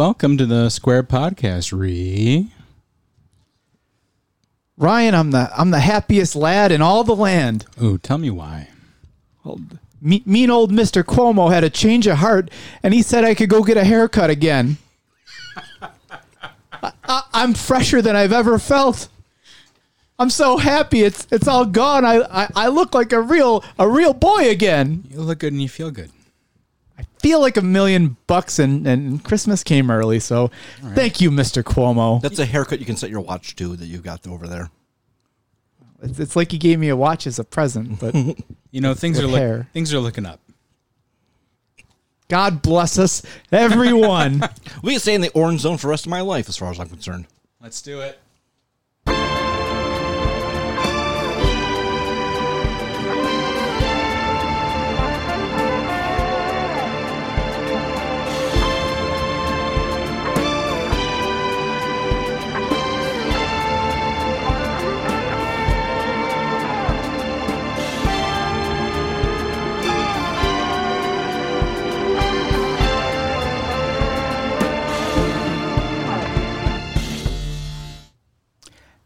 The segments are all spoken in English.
Hello, welcome to the Square Podcast. Re. Ryan, I'm the I'm the happiest lad in all the land. Ooh, tell me why. Me, mean old Mister Cuomo had a change of heart, and he said I could go get a haircut again. I, I, I'm fresher than I've ever felt. I'm so happy. It's it's all gone. I, I, I look like a real a real boy again. You look good and you feel good. I feel like a million bucks, and, and Christmas came early. So thank you, Mister Cuomo. That's a haircut you can set your watch to that you got over there. It's, it's like he gave me a watch as a present, but You know things are look, things are looking up. God bless us, everyone. We can stay in the orange zone for the rest of my life, as far as I'm concerned. Let's do it.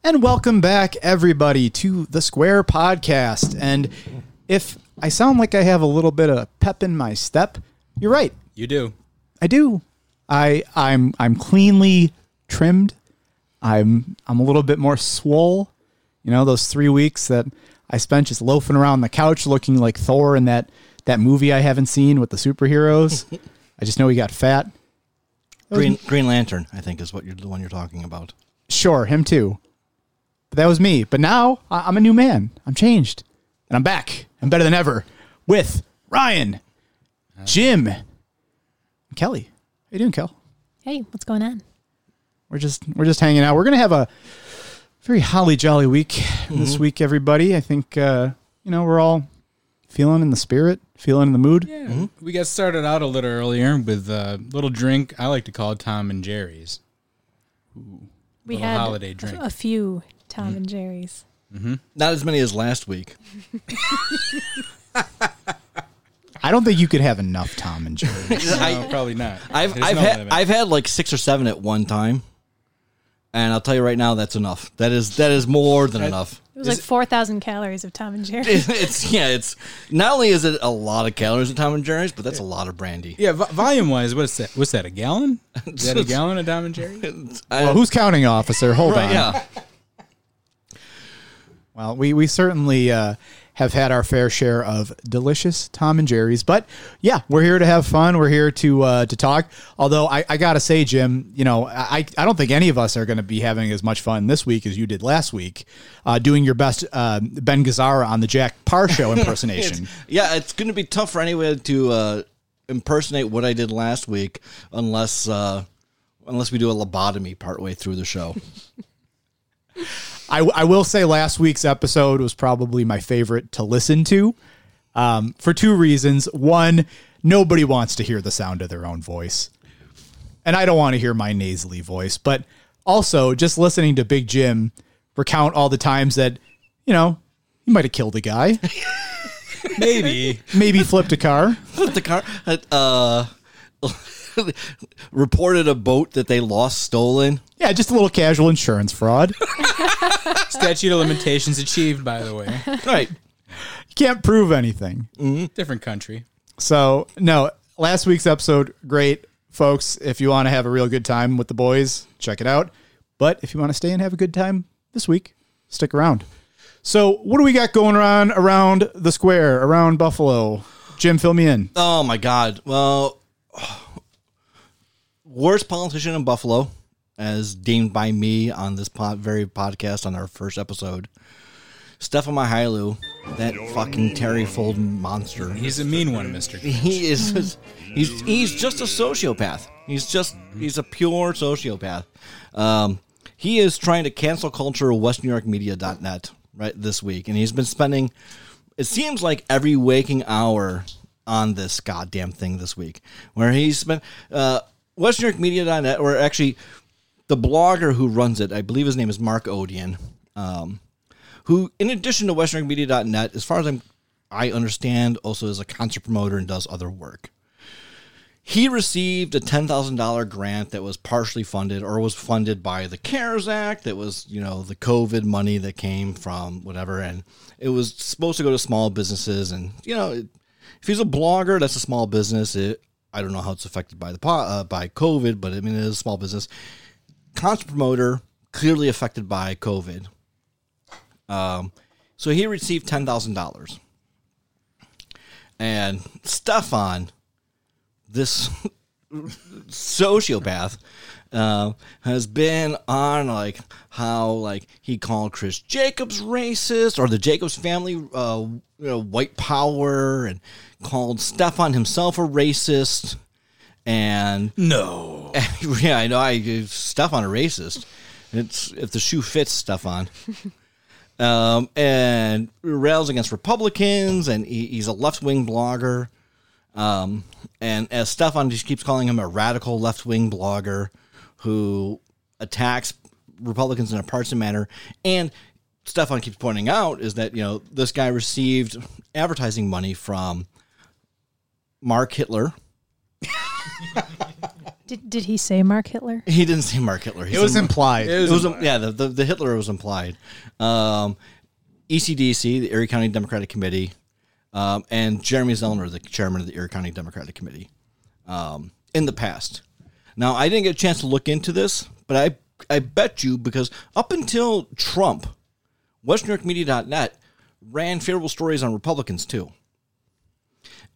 And welcome back, everybody, to the Square Podcast. And if I sound like I have a little bit of pep in my step, you're right. You do. I do. I I'm I'm cleanly trimmed. I'm I'm a little bit more swole. You know, those three weeks that I spent just loafing around the couch looking like Thor in that that movie I haven't seen with the superheroes. I just know he got fat. Green Green Lantern, I think, is what you're the one you're talking about. Sure, him too. But that was me. But now I- I'm a new man. I'm changed. And I'm back. I'm better than ever with Ryan, uh, Jim, and Kelly. How you doing, Kel? Hey, what's going on? We're just we're just hanging out. We're gonna have a very holly jolly week this mm-hmm. week, everybody. I think uh, you know we're all feeling in the spirit, feeling in the mood. Yeah. Mm-hmm. We got started out a little earlier with a little drink I like to call Tom and Jerry's. We Little had holiday drink. a few Tom mm-hmm. and Jerry's. Mm-hmm. Not as many as last week. I don't think you could have enough Tom and Jerry. No, I, probably not. I've There's I've no had limit. I've had like six or seven at one time, and I'll tell you right now, that's enough. That is that is more than enough. It was like 4,000 calories of Tom and Jerry. It's yeah, it's not only is it a lot of calories of Tom and Jerry's, but that's a lot of brandy. yeah, vo- volume wise, what's that? What's that? A gallon? Is that a gallon of Tom and Jerry? I- well, who's counting, officer? Hold right, on. yeah. Well, we we certainly uh, have had our fair share of delicious Tom and Jerry's, but yeah, we're here to have fun. We're here to uh, to talk. Although I, I gotta say, Jim, you know, I I don't think any of us are going to be having as much fun this week as you did last week, uh, doing your best uh, Ben Gazzara on the Jack Paar show impersonation. Yeah, it's going to be tough for anyone to uh, impersonate what I did last week, unless uh, unless we do a lobotomy partway through the show. I, I will say last week's episode was probably my favorite to listen to um, for two reasons. One, nobody wants to hear the sound of their own voice. And I don't want to hear my nasally voice. But also, just listening to Big Jim recount all the times that, you know, he might have killed a guy, Maybe. maybe flipped a car. Flipped a car uh, reported a boat that they lost stolen. Yeah, just a little casual insurance fraud. Statute of limitations achieved, by the way. Right. You can't prove anything. Mm-hmm. Different country. So no, last week's episode, great, folks. If you want to have a real good time with the boys, check it out. But if you want to stay and have a good time this week, stick around. So what do we got going on around the square, around Buffalo? Jim, fill me in. Oh my God. Well, worst politician in Buffalo, as deemed by me on this pod, very podcast on our first episode. Stefan Mychajliw, that fucking Terry Fold monster. He's a mean one, Mister. He is he's he's just a sociopath. He's just he's a pure sociopath. Um, he is trying to cancel culture westnewyorkmedia.net right this week and he's been spending it seems like every waking hour on this goddamn thing this week where he's been uh westnewyorkmedia.net or actually the blogger who runs it, I believe his name is Marc Odien, um, who, in addition to westernmedia.net, as far as I'm, I understand, also is a concert promoter and does other work. he received a ten thousand dollar grant that was partially funded or was funded by the CARES Act. That was you know the COVID money that came from whatever, and it was supposed to go to small businesses. And you know, if he's a blogger, that's a small business. It, I don't know how it's affected by the uh, by COVID, but I mean it is a small business. Concert promoter clearly affected by COVID. Um, so he received ten thousand dollars, and Stefan, this sociopath, uh, has been on like how like he called Chris Jacobs racist or the Jacobs family, uh, you know, white power, and called Stefan himself a racist. And No. yeah, I know. I Stefan a racist. It's if the shoe fits, Stefan. um, and rails against Republicans, and he, he's a left wing blogger. Um, and as Stefan just keeps calling him a radical left wing blogger who attacks Republicans in a partisan manner. And Stefan keeps pointing out is that you know this guy received advertising money from Mark Hitler. Did, did he say Mark Hitler? He didn't say Mark Hitler. He It was implied. It was it was implied. yeah the, the, the Hitler was implied. Um, ECDC, the Erie County Democratic Committee, um, and Jeremy Zellner, the chairman of the Erie County Democratic Committee, um, in the past. Now I didn't get a chance to look into this, but I I bet you because up until Trump, WesternNewYorkMedia.net ran favorable stories on Republicans too.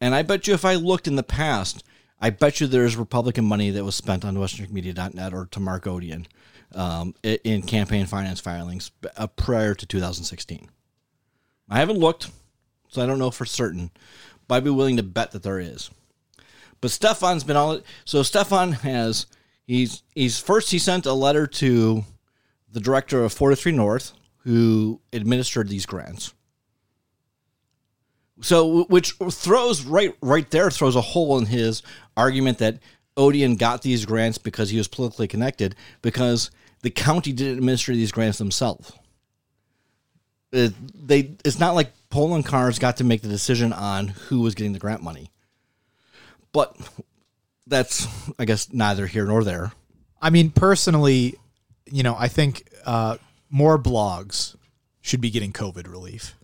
And I bet you if I looked in the past, I bet you there's Republican money that was spent on WesternNewYorkMedia.net or to Marc Odien um, in campaign finance filings uh, prior to 2016. I haven't looked, so I don't know for certain, but I'd be willing to bet that there is. But Stefan's been all so Stefan has he's he's first he sent a letter to the director of 43 North who administered these grants. So which throws right right there throws a hole in his argument that Odien got these grants because he was politically connected because the county didn't administer these grants themselves. It, they it's not like Poloncarz got to make the decision on who was getting the grant money. But that's I guess neither here nor there. I mean, personally, you know, I think uh, more blogs should be getting COVID relief.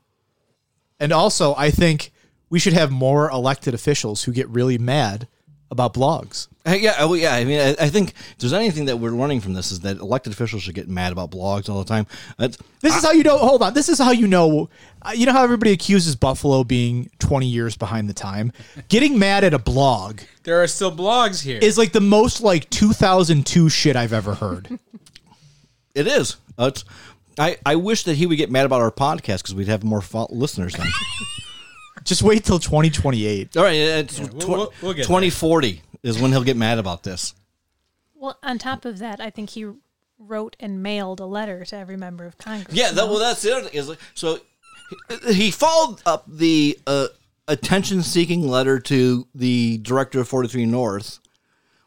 And also, I think we should have more elected officials who get really mad about blogs. Uh, Yeah, oh, yeah. I mean, I, I think if there's anything that we're learning from this is that elected officials should get mad about blogs all the time. That's, This is how you know. Hold on. This is how you know. uh, You know how everybody accuses Buffalo being 20 years behind the time. Getting mad at a blog There are still blogs here. is like the most like 2002 shit I've ever heard. it is. Uh, it's, I, I wish that he would get mad about our podcast because we'd have more fo- listeners then. Just wait till 2028. all right, it's we'll- tw- we'll- we'll get there. 2040 is when he'll get mad about this. Well, on top of that, I think he wrote and mailed a letter to every member of Congress. Yeah, that, well, that's the other thing. Is like, so he, he followed up the uh, attention-seeking letter to the director of 43 North,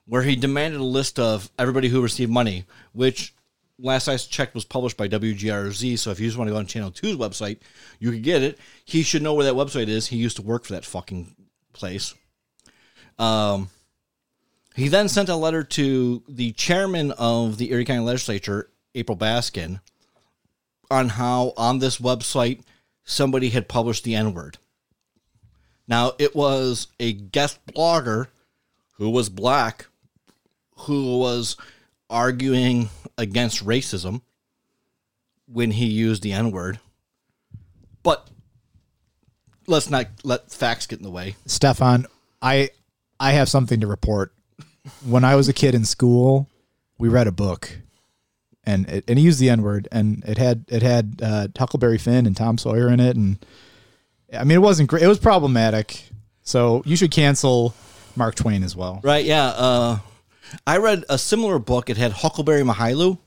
where he demanded a list of everybody who received money, which last I checked was published by WGRZ. So if you just want to go on Channel 2's website, you could get it. He should know where that website is. He used to work for that fucking place. Um, he then sent a letter to the chairman of the Erie County Legislature, April Baskin, on how on this website somebody had published the N word. Now, it was a guest blogger who was black who was arguing against racism when he used the N word. But let's not let facts get in the way. Stefan, I I have something to report. When I was a kid in school, we read a book, and it, and he used the N word, and it had it had uh, Huckleberry Finn and Tom Sawyer in it, and I mean it wasn't great. It was problematic. So you should cancel Mark Twain as well. Right, yeah. Uh, I read a similar book. It had Huckleberry Mychajliw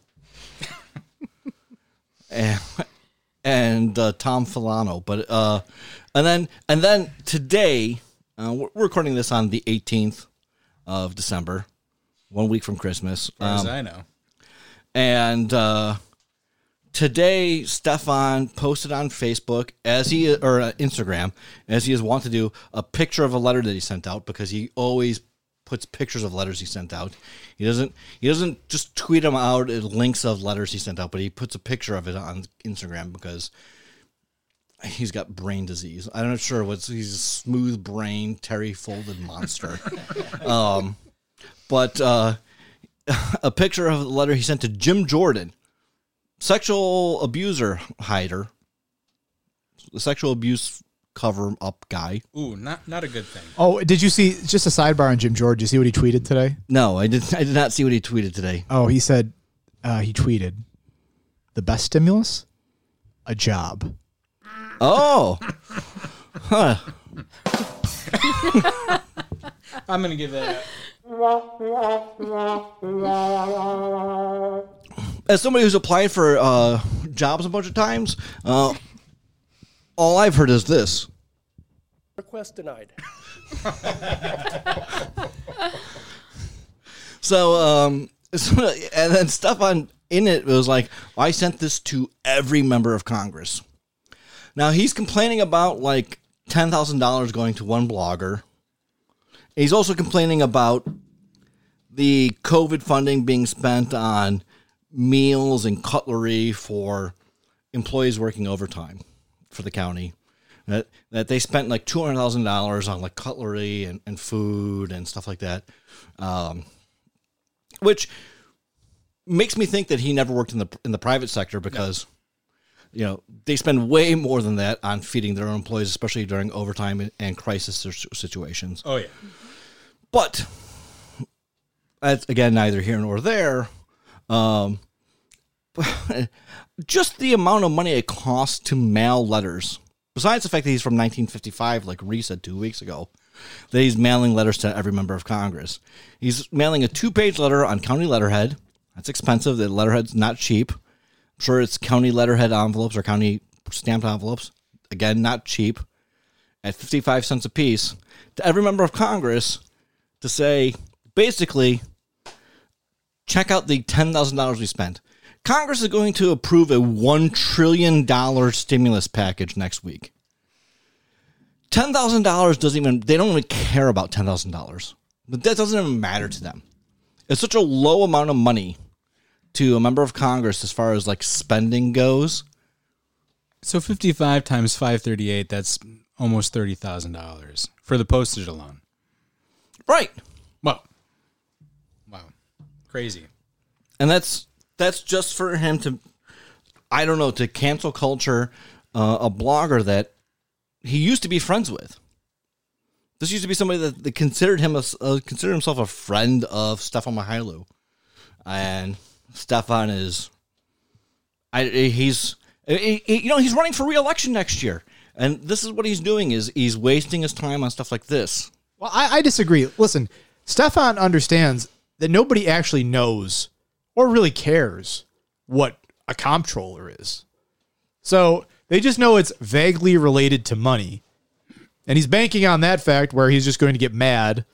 and, and uh, Tom Filano. But uh, and then and then today, uh, we're recording this on the 18th of December, one week from Christmas. as far as Um, I know. and uh, today, Stefan posted on Facebook as he or uh, Instagram as he is wont to do a picture of a letter that he sent out because he always puts pictures of letters he sent out. He doesn't he doesn't just tweet them out at links of letters he sent out, but he puts a picture of it on Instagram because he's got brain disease. I'm not sure what's he's a smooth brain Terry folded monster. um, but uh, a picture of the letter he sent to Jim Jordan, sexual abuser hider, the sexual abuse cover him up guy. Ooh, not not a good thing. Oh, did you see just a sidebar on Jim George? Did you see what he tweeted today? No, I did. I did not see what he tweeted today. Oh, he said uh, he tweeted the best stimulus, a job. Oh, huh. I'm gonna give that. As somebody who's applied for uh, jobs a bunch of times, uh, all I've heard is this. Request denied. So, um, so, and then stuff on in it was like, I sent this to every member of Congress. Now he's complaining about like ten thousand dollars going to one blogger. He's also complaining about the COVID funding being spent on meals and cutlery for employees working overtime for the county. That that they spent like two hundred thousand dollars on like cutlery and, and food and stuff like that. Um, which makes me think that he never worked in the in the private sector because you know they spend way more than that on feeding their own employees, especially during overtime and- and crisis situations. Oh yeah. But that's again neither here nor there. Um, just the amount of money it costs to mail letters. Besides the fact that he's from 1955, like Reese said two weeks ago, that he's mailing letters to every member of Congress. He's mailing a two-page letter on county letterhead. That's expensive. The letterhead's not cheap. I'm sure it's county letterhead envelopes or county stamped envelopes. Again, not cheap. At 55 cents a piece to every member of Congress to say, basically, check out the $10,000 we spent. Congress is going to approve a $1 trillion stimulus package next week. $10,000 doesn't even, they don't even care about $10,000. But that doesn't even matter to them. It's such a low amount of money to a member of Congress as far as like spending goes. So 55 times 538, that's almost $30,000 for the postage alone. Right. Wow. Wow. Crazy. and that's that's just for him to i don't know to cancel culture uh, a blogger that he used to be friends with this used to be somebody that, considered him a, uh, considered himself a friend of Stefan Mychajliw. and Stefan is I he's he- he- you know he's running for re-election next year and this is what he's doing is he's wasting his time on stuff like this Well, I, I disagree. Listen, Stefan understands that nobody actually knows or really cares what a comptroller is. So they just know it's vaguely related to money. And he's banking on that fact where he's just going to get mad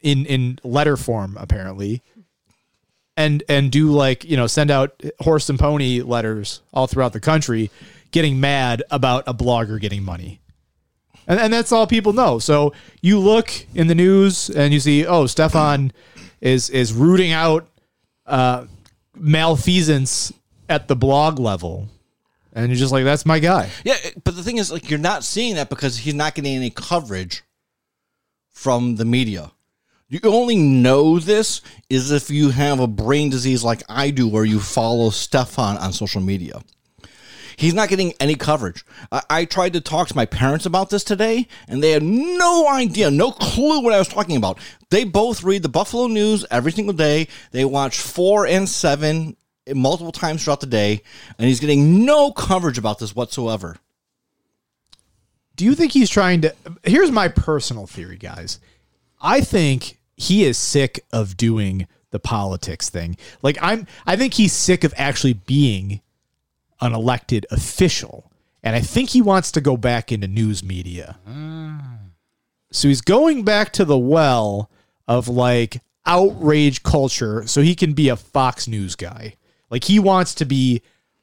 in in letter form, apparently. And and do like, you know, send out horse and pony letters all throughout the country, getting mad about a blogger getting money. And, and that's all people know. So you look in the news and you see, oh, Stefan is is rooting out uh, malfeasance at the blog level, and you're just like, that's my guy. Yeah, but the thing is, like, you're not seeing that because he's not getting any coverage from the media. You only know this is if you have a brain disease like I do, where you follow Stefan on social media. He's not getting any coverage. I, I tried to talk to my parents about this today, and they had no idea, no clue what I was talking about. They both read the Buffalo News every single day. They watch four and seven multiple times throughout the day, and he's getting no coverage about this whatsoever. Do you think he's trying to? Here's my personal theory, guys. I think he is sick of doing the politics thing. Like I'm, I think he's sick of actually being an elected official, and I think he wants to go back into news media. So he's going back to the well of like outrage culture, so he can be a Fox News guy. Like he wants to be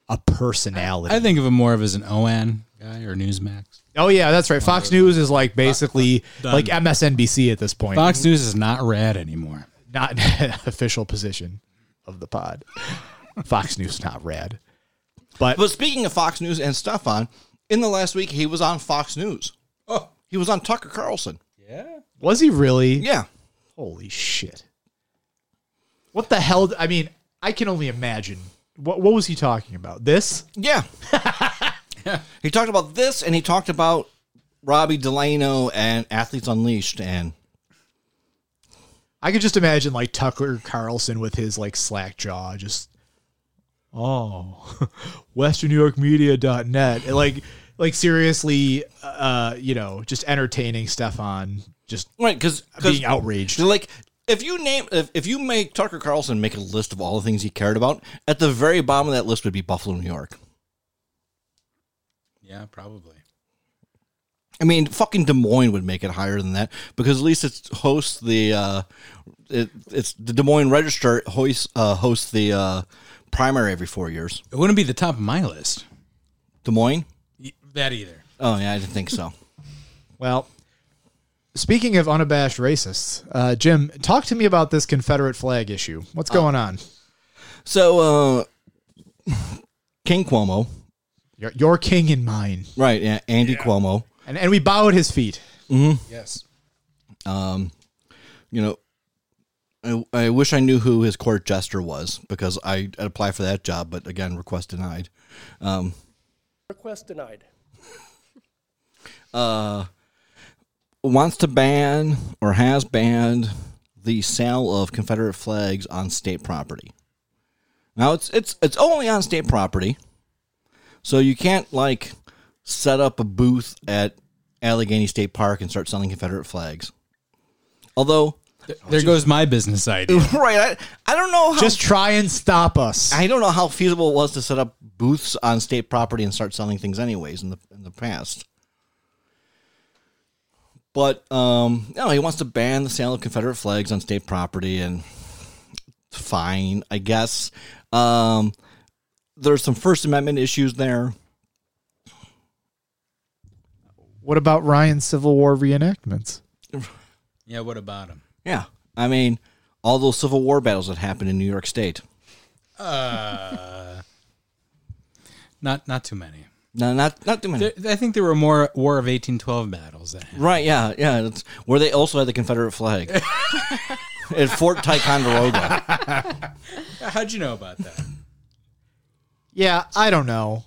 a personality. I think of him more of as an OAN guy or Newsmax. Oh yeah, that's right. Fox News is like basically Done. like MSNBC at this point. Fox News is not rad anymore. Not official position of the pod. Fox News not rad. But But speaking of Fox News and Stefan, in the last week he was on Fox News. Oh, He was on Tucker Carlson. yeah. was he really? Yeah. Holy shit. What the hell? I mean, I can only imagine. What what was he talking about? This? Yeah. He talked about this and he talked about Robbie Delano and Athletes Unleashed and I could just imagine like Tucker Carlson with his like slack jaw just oh westernnewyorkmedia.net and like like seriously uh you know just entertaining Stefan just right because being outraged. like if you name if, if you make Tucker Carlson make a list of all the things he cared about, at the very bottom of that list would be Buffalo, New York. Yeah, probably. I mean, fucking Des Moines would make it higher than that because at least it hosts the uh, it, it's the Des Moines Register hosts uh, hosts the uh, primary every four years. It wouldn't be the top of my list. Des Moines? That either. Oh yeah, I didn't think so. Well, speaking of unabashed racists, uh Jim, talk to me about this Confederate flag issue. What's going on? So uh, King Cuomo, Your, your king and mine. right? Yeah, Andy Cuomo. And and we bow at his feet. Yes. Um, you know, I, I wish I knew who his court jester was because I apply for that job, but again, request denied. Um, Request denied. uh, wants to ban or has banned the sale of Confederate flags on state property. Now it's it's it's only on state property, so you can't like set up a booth at Allegany State Park and start selling Confederate flags. Although, There goes my business idea. right, I, I don't know how Just try and stop us. I don't know how feasible it was to set up booths on state property and start selling things anyways in the in the past. But um, no, he wants to ban the sale of Confederate flags on state property, and fine, I guess. Um, there's some First Amendment issues there. What about Ryan's Civil War reenactments? yeah, what about him? Yeah, I mean, all those Civil War battles that happened in New York State. Uh, not not too many. No, not not too many. There, I think there were more War of 1812 battles that happened. Right? Yeah, yeah. It's where they also had the Confederate flag at Fort Ticonderoga. How'd you know about that? Yeah, I don't know.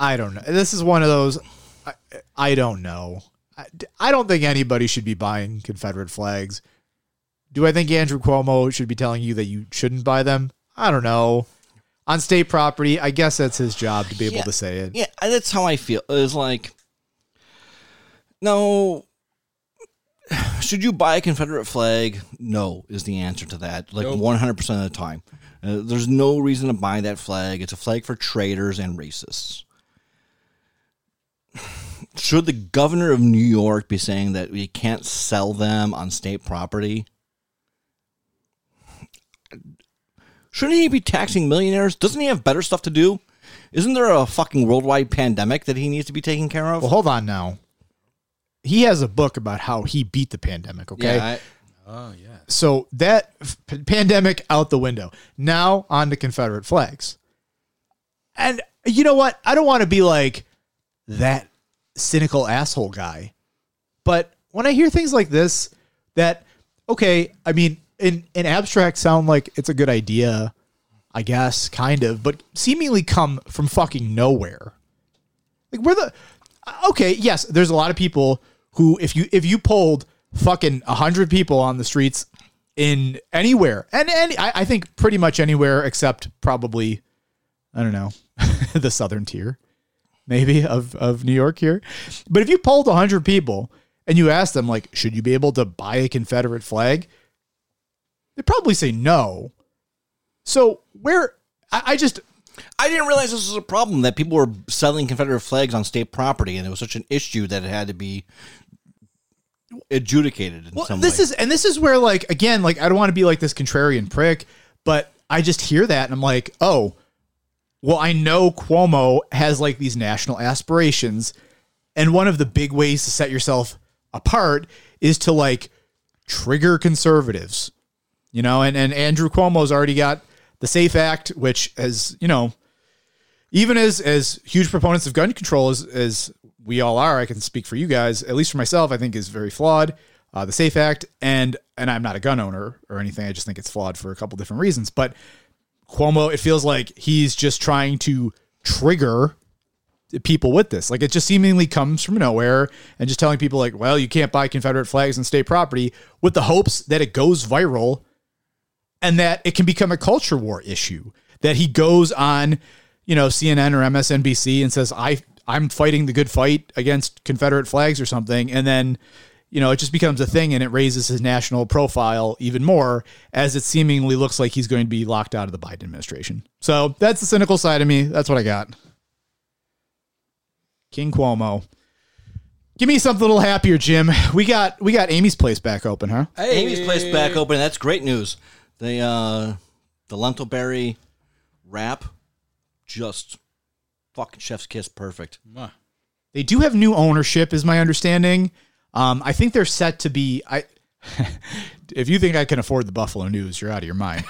I don't know. This is one of those. I, I don't know. I, I don't think anybody should be buying Confederate flags. Do I think Andrew Cuomo should be telling you that you shouldn't buy them? I don't know. On state property, I guess that's his job to be able Yeah. to say it. Yeah, that's how I feel. It's like, no. Should you buy a Confederate flag? No, is the answer to that. Like Nope. one hundred percent of the time. Uh, there's no reason to buy that flag. It's a flag for traitors and racists. Should the governor of New York be saying that we can't sell them on state property? Shouldn't he be taxing millionaires? Doesn't he have better stuff to do? Isn't there a fucking worldwide pandemic that he needs to be taking care of? Well, hold on now. He has a book about how he beat the pandemic, okay? yeah, I, Oh yeah. so that f- p- pandemic out the window. Now on to Confederate flags. And you know what? I don't want to be like that cynical asshole guy. But when I hear things like this, that okay, I mean, in in abstract sound like it's a good idea, I guess, kind of, but seemingly come from fucking nowhere. Like where the uh, okay, yes, there's a lot of people who if you if you polled fucking hundred people on the streets in anywhere, and any I, I think pretty much anywhere except probably I don't know the southern tier, maybe of of New York here. But if you polled hundred people and you asked them like, should you be able to buy a Confederate flag? They'd probably say no. So where I, I just I didn't realize this was a problem that people were selling Confederate flags on state property, and it was such an issue that it had to be adjudicated in Well, some this way. is and this is where like again, like I don't want to be like this contrarian prick, but I just hear that and I'm like, oh, well, I know Cuomo has like these national aspirations And one of the big ways to set yourself apart is to like trigger conservatives. You know, and, and Andrew Cuomo's already got the SAFE Act, which has, you know, even as as huge proponents of gun control as as we all are, I can speak for you guys, at least for myself, I think is very flawed. Uh, the SAFE Act, and and I'm not a gun owner or anything. I just think it's flawed for a couple different reasons. But Cuomo, it feels like he's just trying to trigger people with this. Like it just seemingly comes from nowhere and just telling people like, well, you can't buy Confederate flags and state property with the hopes that it goes viral and that it can become a culture war issue. That he goes on, you know, CNN or MSNBC and says, I I'm fighting the good fight against Confederate flags or something, and then you know, it just becomes a thing and it raises his national profile even more as it seemingly looks like he's going to be locked out of the Biden administration. So that's the cynical side of me. That's what I got. King Cuomo. Give me something a little happier, Jim. We got we got Amy's place back open, huh? Amy's place back open. That's great news. The uh, the lentil berry wrap, just fucking chef's kiss, perfect. They do have new ownership, is my understanding. Um, I think they're set to be. I, if you think I can afford the Buffalo News, you're out of your mind.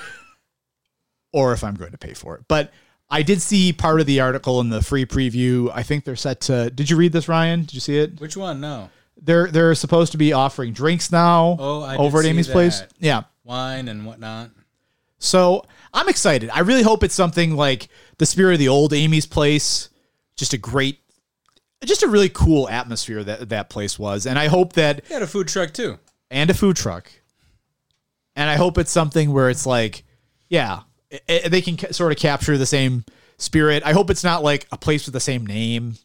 or if I'm going to pay for it, but I did see part of the article in the free preview. I think they're set to. Did you read this, Ryan? Did you see it? Which one? No. They're they're supposed to be offering drinks now. Oh, I over at Amy's place. Yeah. Wine and whatnot. So I'm excited. I really hope it's something like the spirit of the old Amy's place. Just a great, just a really cool atmosphere that that place was, and I hope that He had a food truck too. and a food truck, and I hope it's something where it's like, yeah, i i- they can ca- sort of capture the same spirit. I hope it's not like a place with the same name,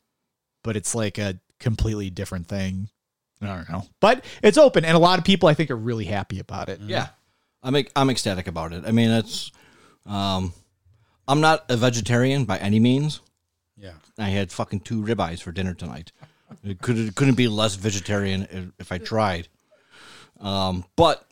but it's like a completely different thing. I don't know, but it's open, and a lot of people I think are really happy about it. Yeah, I'm I'm ecstatic about it. I mean, it's um, I'm not a vegetarian by any means. Yeah. I had fucking two ribeyes for dinner tonight. It could it couldn't be less vegetarian if, if I tried. Um, but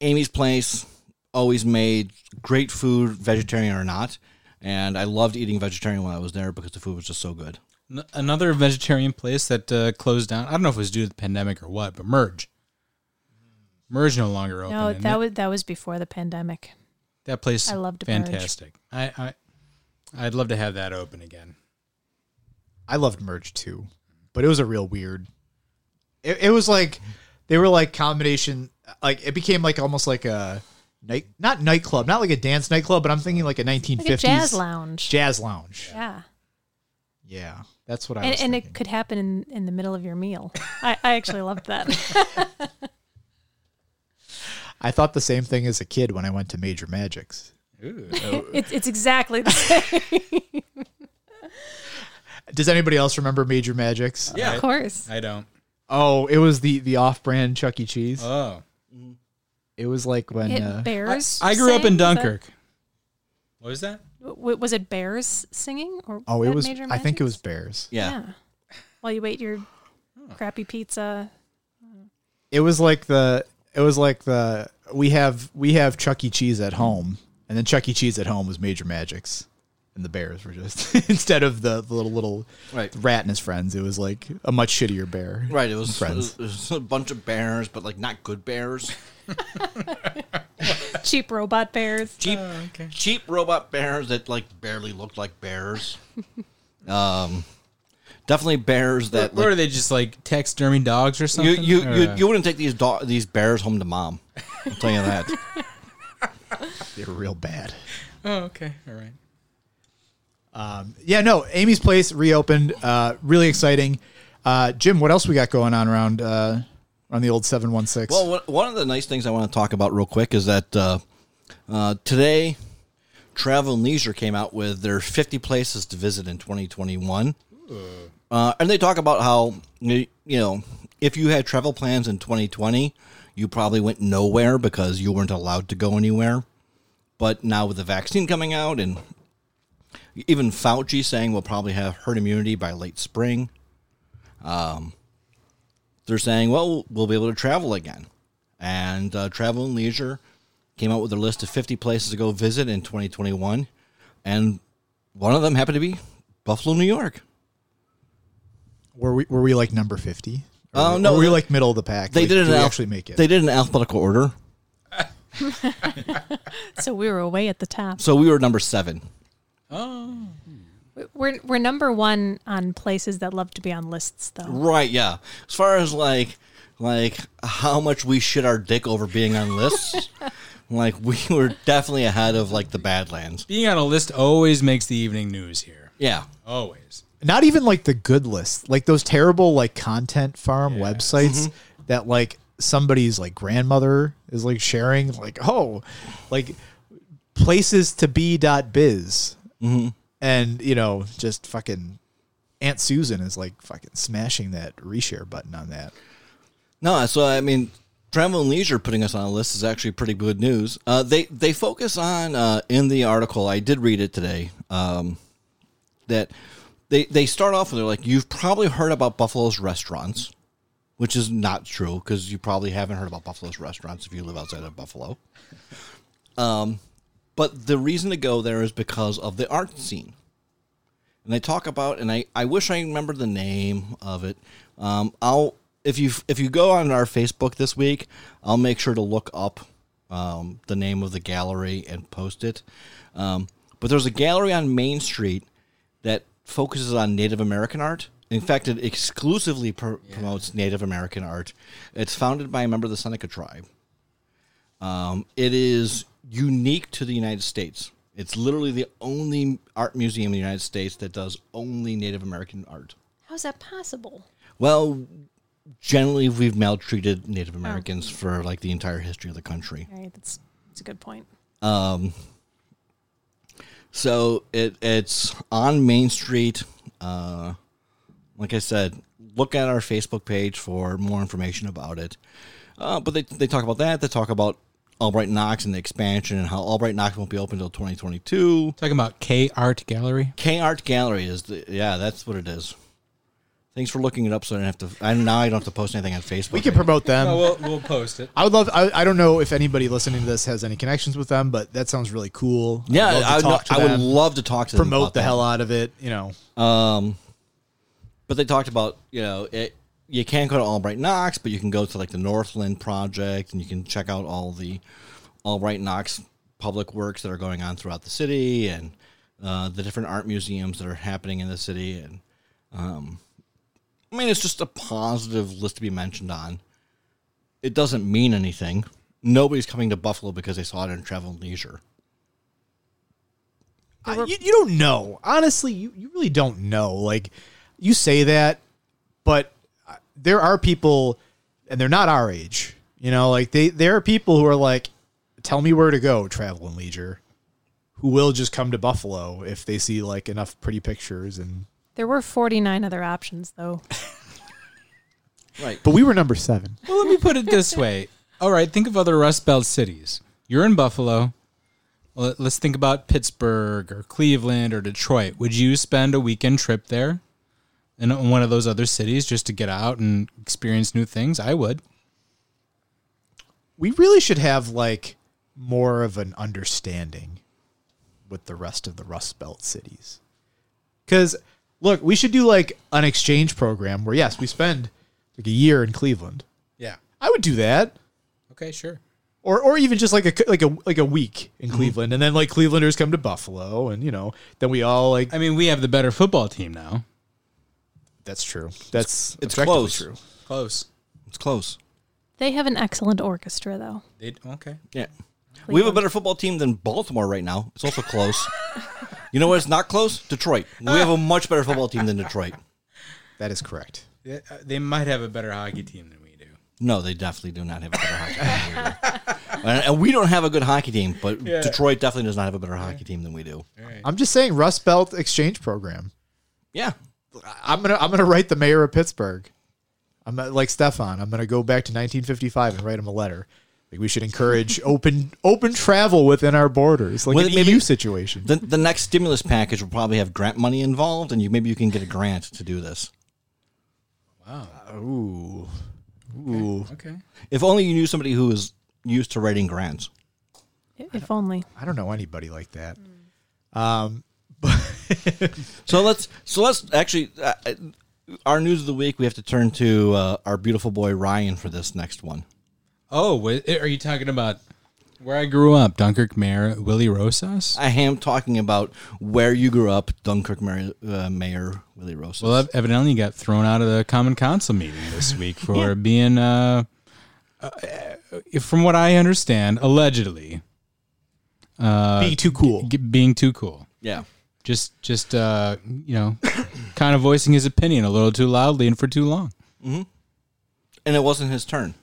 Amy's Place always made great food, vegetarian or not, and I loved eating vegetarian when I was there because the food was just so good. N- another vegetarian place that uh, closed down. I don't know if it was due to the pandemic or what, but Merge. Merge no longer open. No, and that was that was before the pandemic. that place. I loved Merge. fantastic. I, I I'd love to have that open again. I loved Merge too, but it was a real weird. It, it was like they were like combination, like it became like almost like a night, not nightclub, not like a dance nightclub, but I'm thinking like a 1950s Like a jazz lounge. Jazz lounge. yeah. Yeah, that's what I And, was and it could happen in, in the middle of your meal. I, I actually loved that. I thought the same thing as a kid when I went to Major Magics. it's, it's exactly the same. Does anybody else remember Major Magics? Yeah, of course. I don't. Oh, it was the the off-brand Chuck E. Cheese. Oh, it was like when It uh, bears. I grew up in sang? Was that- Dunkirk. What was that? W- was it bears singing or oh, it was. Major I think it was Bears. Yeah, While you ate your crappy pizza. It was like the it was like the we have we have Chuck E. Cheese at home, and then Chuck E. Cheese at home was Major Magics, and the Bears were just instead of the, the little little right. rat and his friends, it was like a much shittier bear. Right, it was, it Friends. was a bunch of bears, but like not good bears. Cheap robot bears. cheap cheap robot bears that like barely looked like bears. um, definitely bears that Or are they just like taxidermy dogs or something? you Or, you, you wouldn't take these do- these bears home to mom. I'll tell you that. They're real bad. Oh, okay, all right. Yeah, no, Amy's Place reopened. Uh, really exciting. Uh, Jim, what else we got going on around uh, around the old seven one six? Well, one- of the nice things I want to talk about real quick is that uh, uh, today, Travel and Leisure came out with their 50 places to visit in 2021. Uh, and they talk about how, you know, if you had travel plans in 2020, you probably went nowhere because you weren't allowed to go anywhere. But now with the vaccine coming out and even Fauci saying we'll probably have herd immunity by late spring, they're saying, well, we'll be able to travel again. And uh, Travel and Leisure came out with a list of 50 places to go visit in 2021. And one of them happened to be Buffalo, New York. Were we were we like number fifty? Oh, Or no, were we they- like middle of the pack? They Like, did it did we al- actually make it. They did it in alphabetical order, So we were away at the top. so we were number seven. We're we're number one on places that love to be on lists, though. Right? Yeah. As far as like like how much we shit our dick over being on lists, like we were definitely ahead of like the Badlands. Being on a list always makes the evening news here. Yeah. Always. Not even like the good list, like those terrible like content farm websites Mm-hmm. that like somebody's like grandmother is like sharing, like oh, like places to be dot biz, Mm-hmm. And you know just fucking Aunt Susan is like fucking smashing that reshare button on that. No, so I mean, travel and leisure putting us on a list is actually pretty good news. Uh, they they focus on uh, in the article. I did read it today. Um, that they they start off and they're like, you've probably heard about Buffalo's restaurants, which is not true because you probably haven't heard about Buffalo's restaurants if you live outside of Buffalo. Um, but the reason to go there is because of the art scene and they talk about and I, I wish I remember the name of it. Um, I'll if you if you go on our Facebook this week, I'll make sure to look up um, the name of the gallery and post it. Um, but there's a gallery on Main Street that focuses on Native American art. In fact, it exclusively pr- promotes Native American art. It's founded by a member of the Seneca tribe. Um, it is unique to the United States. It's literally the only art museum in the United States that does only Native American art. How's that possible? Well, generally, we've maltreated Native Americans for like the entire history of the country. Right, that's that's a good point. Um, So it it's on Main Street. Uh, like I said, look at our Facebook page for more information about it. Uh, but they they talk about that. They talk about Albright Knox and the expansion and how Albright Knox won't be open until 2022. Talking about K Art Gallery. K Art Gallery is the yeah, that's what it is. Thanks for looking it up, so I don't have to. I now I don't have to post anything on Facebook. We can promote them. Oh, we'll, we'll post it. I would love. I, I don't know if anybody listening to this has any connections with them, but that sounds really cool. I'd yeah, love to I, would, to I would love to talk to them promote about the that. hell out of it. You know, Um, but they talked about you know it. You can't go to Albright Knox, but you can go to like the Northland Project, and you can check out all the Albright Knox public works that are going on throughout the city, and uh, the different art museums that are happening in the city. And um, I mean, it's just a positive list to be mentioned on. It doesn't mean anything. Nobody's coming to Buffalo because they saw it in Travel and Leisure. I- you, you don't know. Honestly, you, you really don't know. Like you say that, but there are people, and they're not our age. You know, like they there are people who are like, tell me where to go, travel and leisure, who will just come to Buffalo if they see like enough pretty pictures and. There were 49 other options, though. Right. But we were number seven. Well, let me put it this way. All right, think of other Rust Belt cities. You're in Buffalo. Let's think about Pittsburgh or Cleveland or Detroit. Would you spend a weekend trip there in one of those other cities just to get out and experience new things? I would. we really should have like more of an understanding with the rest of the Rust Belt cities. Because look, we should do like an exchange program where yes, we spend like a year in Cleveland. Yeah. I would do that, Okay, sure. or or even just like a like a like a week in mm-hmm. Cleveland, and then like Clevelanders come to Buffalo, and you know then we all like I mean, we have the better football team now. That's true. That's It's objectively close. True. Close. It's close. They have an excellent orchestra, though. They okay. Yeah. We have a better football team than Baltimore right now. It's also close. you know what? It's not close. Detroit. We have a much better football team than Detroit. That is correct. They, uh, they might have a better hockey team than we do. No, they definitely do not have a better hockey team. Than we do. And, and we don't have a good hockey team, but Detroit definitely does not have a better hockey team than we do. I'm just saying Rust Belt exchange program. Yeah. I'm gonna I'm gonna write the mayor of Pittsburgh. I'm not- like Stefan. I'm gonna go back to 1955 and write him a letter. Like we should encourage open open travel within our borders, like Well, an maybe- EU situation. The, the next stimulus package will probably have grant money involved, and you maybe you can get a grant to do this. Wow. Ooh, ooh. Okay. If only you knew somebody who is used to writing grants. I- If only. I don't know anybody like that. Mm. Um, So let's so let's actually uh, our news of the week, we have to turn to uh, our beautiful boy Ryan for this next one. Oh, wait, are you talking about where I grew up, Dunkirk Mayor Willie Rosas? I am talking about where you grew up, Dunkirk Mayor, uh, Mayor Willie Rosas. Well, evidently, you got thrown out of the Common Council meeting this week for being, uh, uh, from what I understand, allegedly Being too cool. g- being too cool. yeah. Just, just, uh, you know, kind of voicing his opinion a little too loudly and for too long. Mm-hmm. And it wasn't his turn.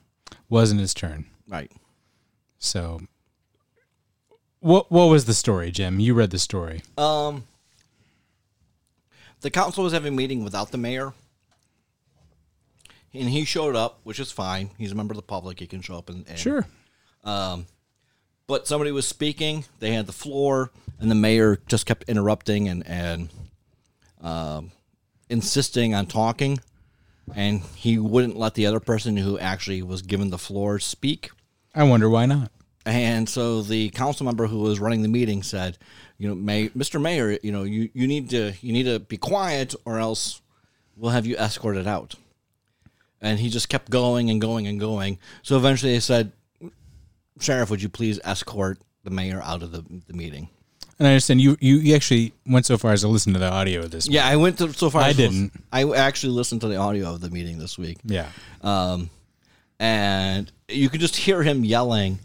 Wasn't his turn. Right. So, what what was the story, Jim? You read the story. Um, the council was having a meeting without the mayor. And he showed up, which is fine. He's a member of the public. He can show up and, and Sure. but somebody was speaking. They had the floor, and the mayor just kept interrupting and and um, insisting on talking, and he wouldn't let the other person who actually was given the floor speak. I wonder why not. And so the council member who was running the meeting said, "You know, May, Mr. Mayor, you know, you, you need to you need to be quiet, or else we'll have you escorted out." And he just kept going and going and going. So eventually, they said, "Sheriff, would you please escort the mayor out of the, the meeting?" And I understand you, you you actually went so far as to listen to the audio of this. Yeah, I went to, so far. I as- didn't. I actually listened to the audio of the meeting this week. Yeah. um, and you can just hear him yelling,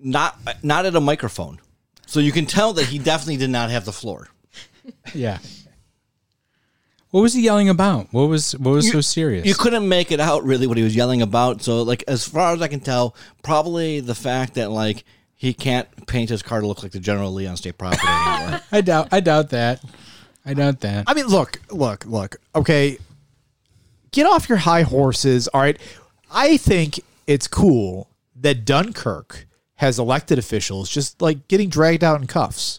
not not at a microphone, so you can tell that he definitely did not have the floor. Yeah. What was he yelling about? What was what was so serious? You couldn't make it out really what he was yelling about. So, like as far as I can tell, probably the fact that like he can't paint his car to look like the General Lee on state property anymore. I doubt I doubt that. I doubt that. I mean, look, look, look. Okay, get off your high horses. All right, I think it's cool that Dunkirk has elected officials just like getting dragged out in cuffs.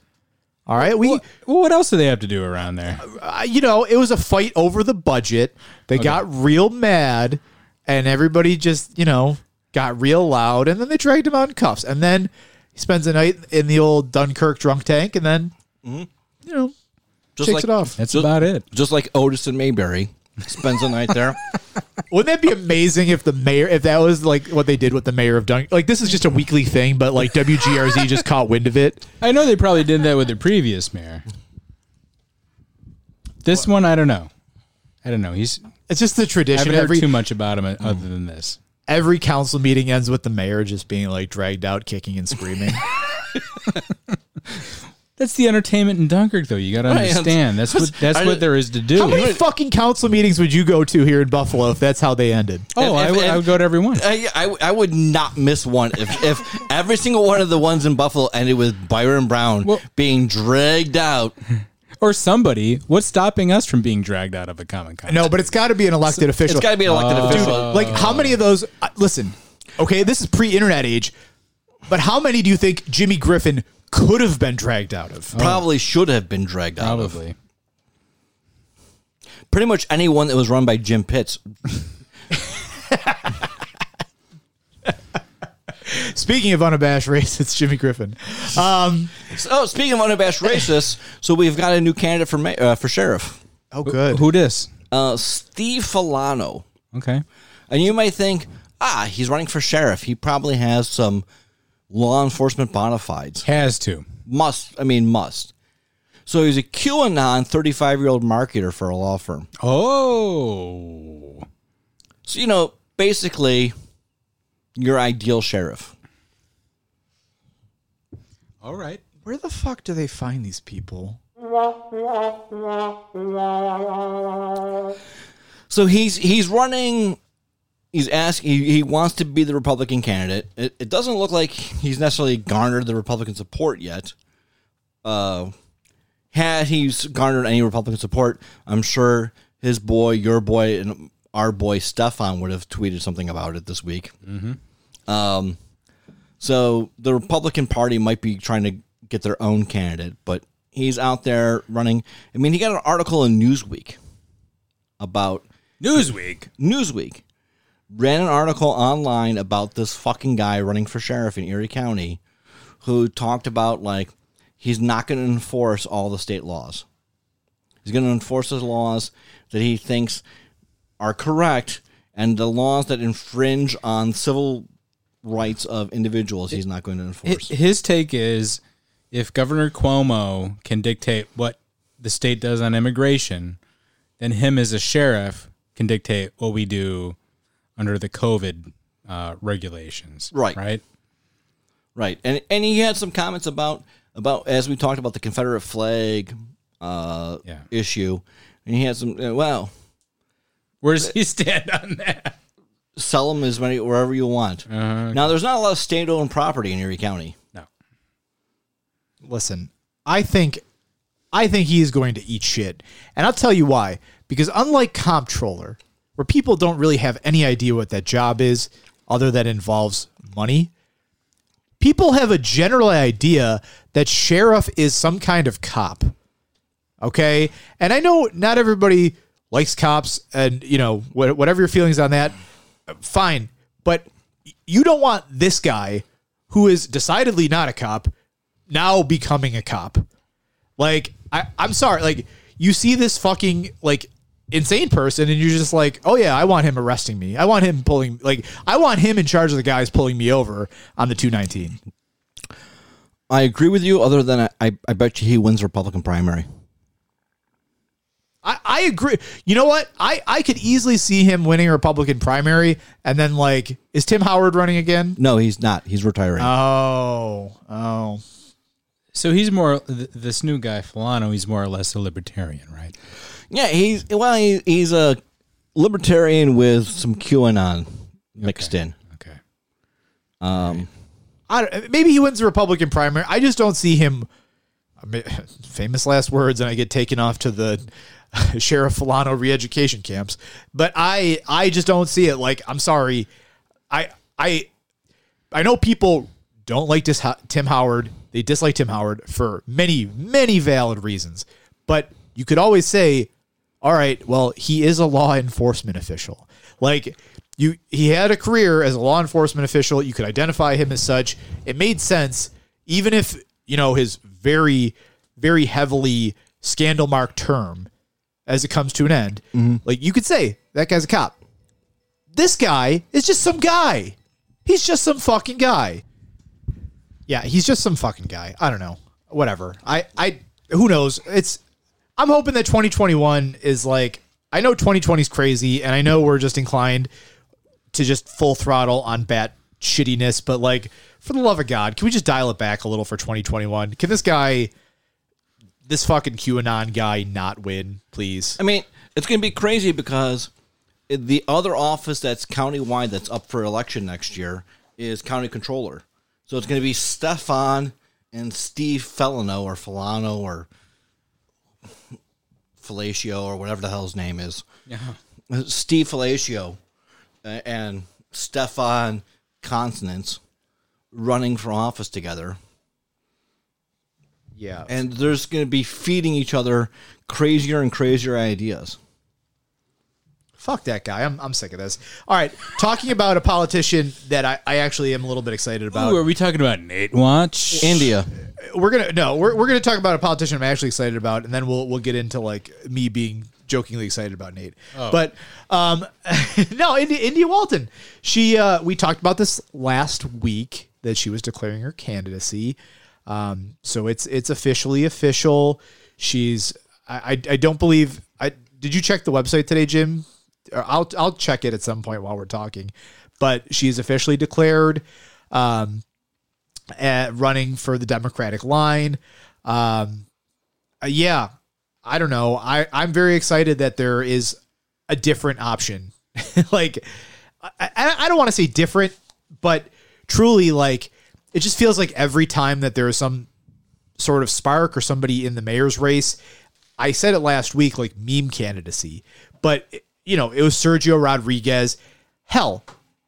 All right, we, well, what else do they have to do around there? uh, you know, it was a fight over the budget. They got real mad, and everybody just, you know, got real loud, and then they dragged him out in cuffs. And then he spends the night in the old Dunkirk drunk tank, and then, mm-hmm. you know, Just shakes like it off. That's Just- about it. just like Otis and Mayberry spends the night there. Wouldn't that be amazing if the mayor, if that was like what they did with the mayor of Dunk? Like this is just a weekly thing, but like WGRZ just caught wind of it. I know they probably did that with the previous mayor. This one, I don't know. I don't know. He's It's just the tradition. I tradition. haven't heard Every too much about him uh, other than this. Every council meeting ends with the mayor just being like dragged out, kicking and screaming. That's the entertainment in Dunkirk, though. You got to Right, understand. That's what that's I- what there is to do. How many fucking council meetings would you go to here in Buffalo if that's how they ended? oh, I If- would- I if- would go to every one. I, I, I would not miss one if, if every single one of the ones in Buffalo ended with Byron Brown Well- being dragged out. Or somebody. What's stopping us from being dragged out of a comic con? No, but it's got to be an elected official. It's got to be an elected Uh, official. Like, how many of those? Uh, listen, okay, this is pre-internet age, but how many do you think Jimmy Griffin could have been dragged out of? Probably should have been dragged out of. Probably. Pretty much anyone that was run by Jim Pitts. Speaking of unabashed racists, Jimmy Griffin. Um, Oh, speaking of unabashed racists, so we've got a new candidate for ma- uh, for sheriff, oh, good. Who this? uh, Steve Filano. Okay. And you might think, ah, he's running for sheriff. He probably has some law enforcement bona fides. Has to. Must, I mean, must. So he's a QAnon 35 year old marketer for a law firm. Oh. So, you know, basically, your ideal sheriff. All right. Where the fuck do they find these people? So he's he's running. He's asking. He, he wants to be the Republican candidate. It, it doesn't look like he's necessarily garnered the Republican support yet. Uh, had he's garnered any Republican support, I'm sure his boy, your boy, and our boy Stefan would have tweeted something about it this week. Um, so the Republican Party might be trying to get their own candidate, but he's out there running. I mean, he got an article in Newsweek about Newsweek. Newsweek ran an article online about this fucking guy running for sheriff in Erie County who talked about like he's not going to enforce all the state laws. He's going to enforce the laws that he thinks are correct, and the laws that infringe on civil rights of individuals, he's not going to enforce. His take is if Governor Cuomo can dictate what the state does on immigration, then him as a sheriff can dictate what we do under the COVID uh, regulations. Right. Right. Right, and and he had some comments about about as we talked about the Confederate flag uh, Yeah. issue, and he had some. Uh, well, Where does he stand on that? sell them as many wherever you want. Uh, Now, there's not a lot of state-owned property in Erie County. no. listen, I think I think he is going to eat shit. And I'll tell you why. Because unlike comptroller, where people don't really have any idea what that job is other than involves money, people have a general idea that sheriff is some kind of cop. Okay? And I know not everybody likes cops and, you know, wha- whatever your feelings on that, fine. But you don't want this guy who is decidedly not a cop now becoming a cop. Like, I, I'm sorry, like you see this fucking like insane person and you're just like, oh yeah, I want him arresting me. I want him pulling like I want him in charge of the guys pulling me over on the 219. I agree with you. Other than I, I, I bet you he wins Republican primary. I, I agree. You know what? I, I could easily see him winning a Republican primary and then like is Tim Howard running again? No, he's not. He's retiring. Oh, oh. So he's more th- this new guy Filano. He's more or less a libertarian, right? yeah, he's well, he, he's a libertarian with some QAnon mixed in. Okay. Um, I don't, maybe he wins the Republican primary. I just don't see him. Famous last words, and I get taken off to the Sheriff Filano re-education camps. But I, I just don't see it. Like, I'm sorry, I, I, I know people don't like this Tim Howard. They dislike Tim Howard for many, many valid reasons. But you could always say, all right, well, he is a law enforcement official. Like you he had a career as a law enforcement official. You could identify him as such. It made sense, even if, you know, his very, very heavily scandal marked term as it comes to an end. Mm-hmm. Like you could say that guy's a cop. This guy is just some guy. He's just some fucking guy. Yeah, he's just some fucking guy. I don't know. Whatever. I I who knows? It's I'm hoping that 2021 is like I know 2020 is crazy and I know we're just inclined to just full throttle on bat shittiness, but like for the love of God, can we just dial it back a little for 2021? Can this guy this fucking QAnon guy not win, please? I mean, it's going to be crazy because the other office that's countywide that's up for election next year is county controller. So it's going to be Stefan and Steve Felano or Filano or Fellatio or whatever the hell his name is. Yeah. Steve Fellatio uh, and Stefan Consonance running for office together. Yeah. And there's going to be feeding each other crazier and crazier ideas. Fuck that guy. I'm, I'm sick of this. All right. Talking about a politician that I, I actually am a little bit excited about. Ooh, are we talking about Nate Watch? India. we're gonna no, we're, we're gonna talk about a politician I'm actually excited about, and then we'll we'll get into like me being jokingly excited about Nate. But um, no, India, India Walton. She uh, we talked about this last week that she was declaring her candidacy. Um, so it's it's officially official. She's I I, I don't believe I did you check the website today, Jim? Or I'll I'll check it at some point while we're talking. But she's officially declared. Um, running for the Democratic line. Um, uh, yeah, I don't know. I I'm very excited that there is a different option. like, I I don't want to say different, but truly, like, it just feels like every time that there is some sort of spark or somebody in the mayor's race. I said it last week, like meme candidacy, but you know, it was Sergio Rodriguez. Hell,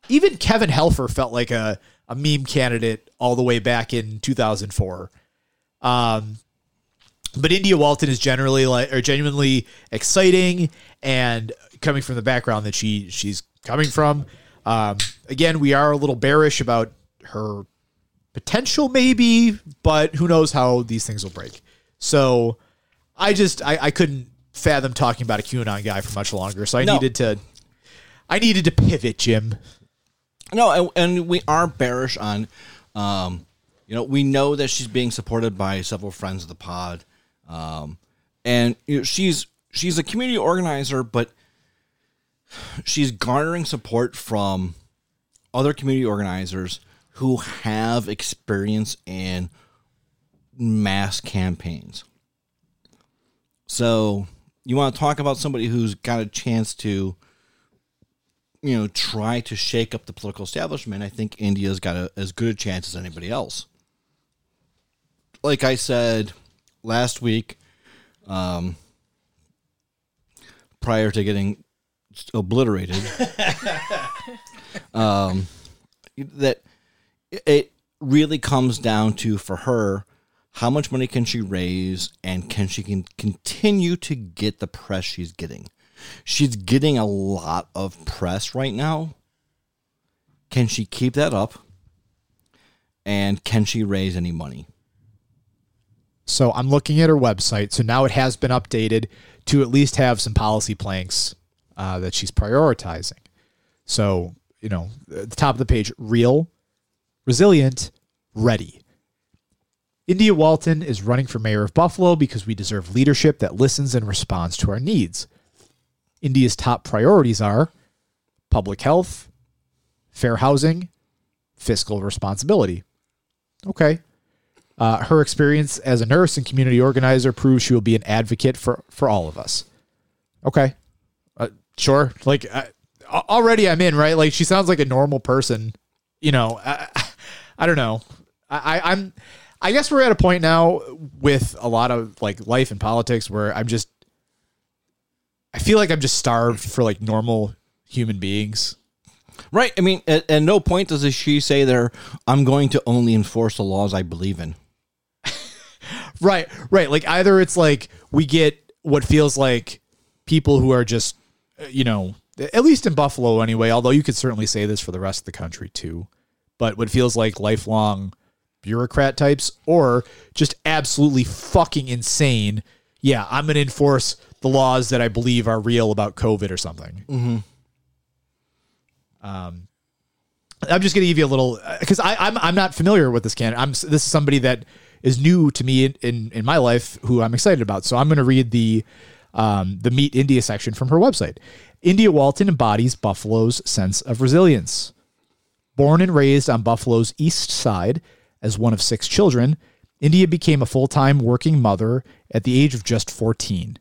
even Kevin Helfer felt like a, a meme candidate all the way back in 2004. Um, but India Walton is generally like or genuinely exciting and coming from the background that she she's coming from. Um, again, we are a little bearish about her potential, maybe, but who knows how these things will break. So I just I, I couldn't fathom talking about a QAnon guy for much longer. So I No. needed to, I needed to pivot, Jim. No, and, and we are bearish on, um, you know, we know that she's being supported by several friends of the pod, um, and you know, she's she's a community organizer, but she's garnering support from other community organizers who have experience in mass campaigns. So you want to talk about somebody who's got a chance to you know, try to shake up the political establishment, I think India's got a, as good a chance as anybody else. Like I said last week, um, prior to getting obliterated, um, that it really comes down to for her how much money can she raise and can she can continue to get the press she's getting. She's getting a lot of press right now. Can she keep that up? And can she raise any money? So I'm looking at her website. So now it has been updated to at least have some policy planks uh, that she's prioritizing. So, you know, at the top of the page, real, resilient, ready. India Walton is running for mayor of Buffalo because we deserve leadership that listens and responds to our needs. India's top priorities are public health, fair housing, fiscal responsibility. Okay. Uh, her experience as a nurse and community organizer proves she will be an advocate for, for all of us. Okay. Uh, sure. Like, uh, already I'm in, right? Like, she sounds like a normal person. You know, I, I don't know. I, I, I'm, I guess we're at a point now with a lot of like life and politics where I'm just, I feel like I'm just starved for like normal human beings. right i mean at, at no point does she say there i'm going to only enforce the laws i believe in Right, right. Like either it's like we get what feels like people who are just, uh, you know, at least in Buffalo anyway, although you could certainly say this for the rest of the country too, but what feels like lifelong bureaucrat types or just absolutely fucking insane. Yeah, I'm going to enforce the laws that I believe are real about COVID or something. Um, I'm just going to give you a little because I'm I'm not familiar with this candidate. I'm this is somebody that is new to me in in, in my life who I'm excited about. So I'm going to read the um, the Meet India section from her website. India Walton embodies Buffalo's sense of resilience. Born and raised on Buffalo's east side as one of six children, India became a full time working mother at the age of just 14.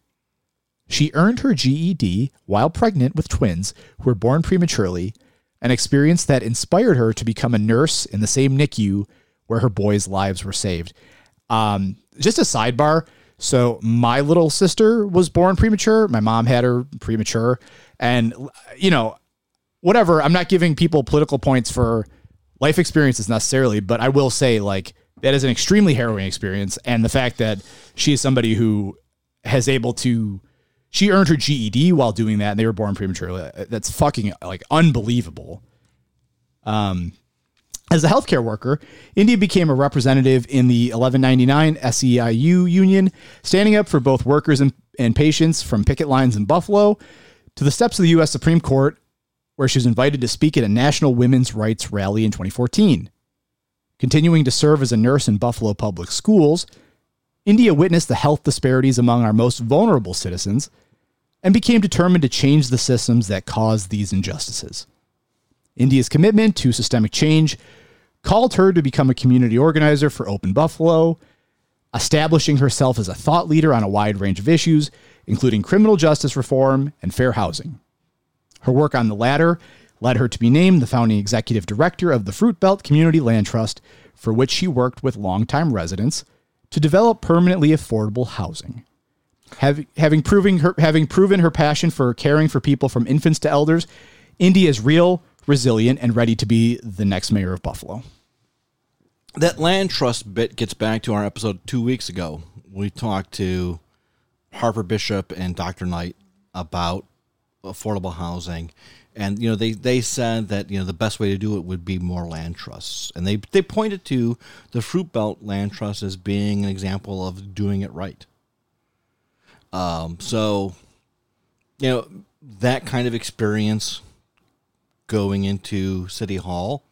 She earned her GED while pregnant with twins who were born prematurely, an experience that inspired her to become a nurse in the same NICU where her boys' lives were saved. Um, just a sidebar. So, my little sister was born premature. My mom had her premature. And, you know, whatever, I'm not giving people political points for life experiences necessarily, but I will say, like, that is an extremely harrowing experience. And the fact that she is somebody who has able to she earned her GED while doing that, and they were born prematurely. That's fucking like unbelievable. Um, as a healthcare worker, India became a representative in the 1199 SEIU union, standing up for both workers and, and patients from picket lines in Buffalo to the steps of the U.S. Supreme Court, where she was invited to speak at a national women's rights rally in 2014. Continuing to serve as a nurse in Buffalo public schools, India witnessed the health disparities among our most vulnerable citizens and became determined to change the systems that cause these injustices. India's commitment to systemic change called her to become a community organizer for Open Buffalo, establishing herself as a thought leader on a wide range of issues, including criminal justice reform and fair housing. Her work on the latter led her to be named the founding executive director of the Fruit Belt Community Land Trust, for which she worked with longtime residents to develop permanently affordable housing. Have, having proving her having proven her passion for caring for people from infants to elders, Indy is real, resilient, and ready to be the next mayor of Buffalo. that land trust bit gets back to our episode two weeks ago. We talked to Harper Bishop and Dr. Knight about affordable housing. And you know they, they said that you know the best way to do it would be more land trusts, and they they pointed to the Fruit Belt Land Trust as being an example of doing it right. Um, so, you know, that kind of experience going into City Hall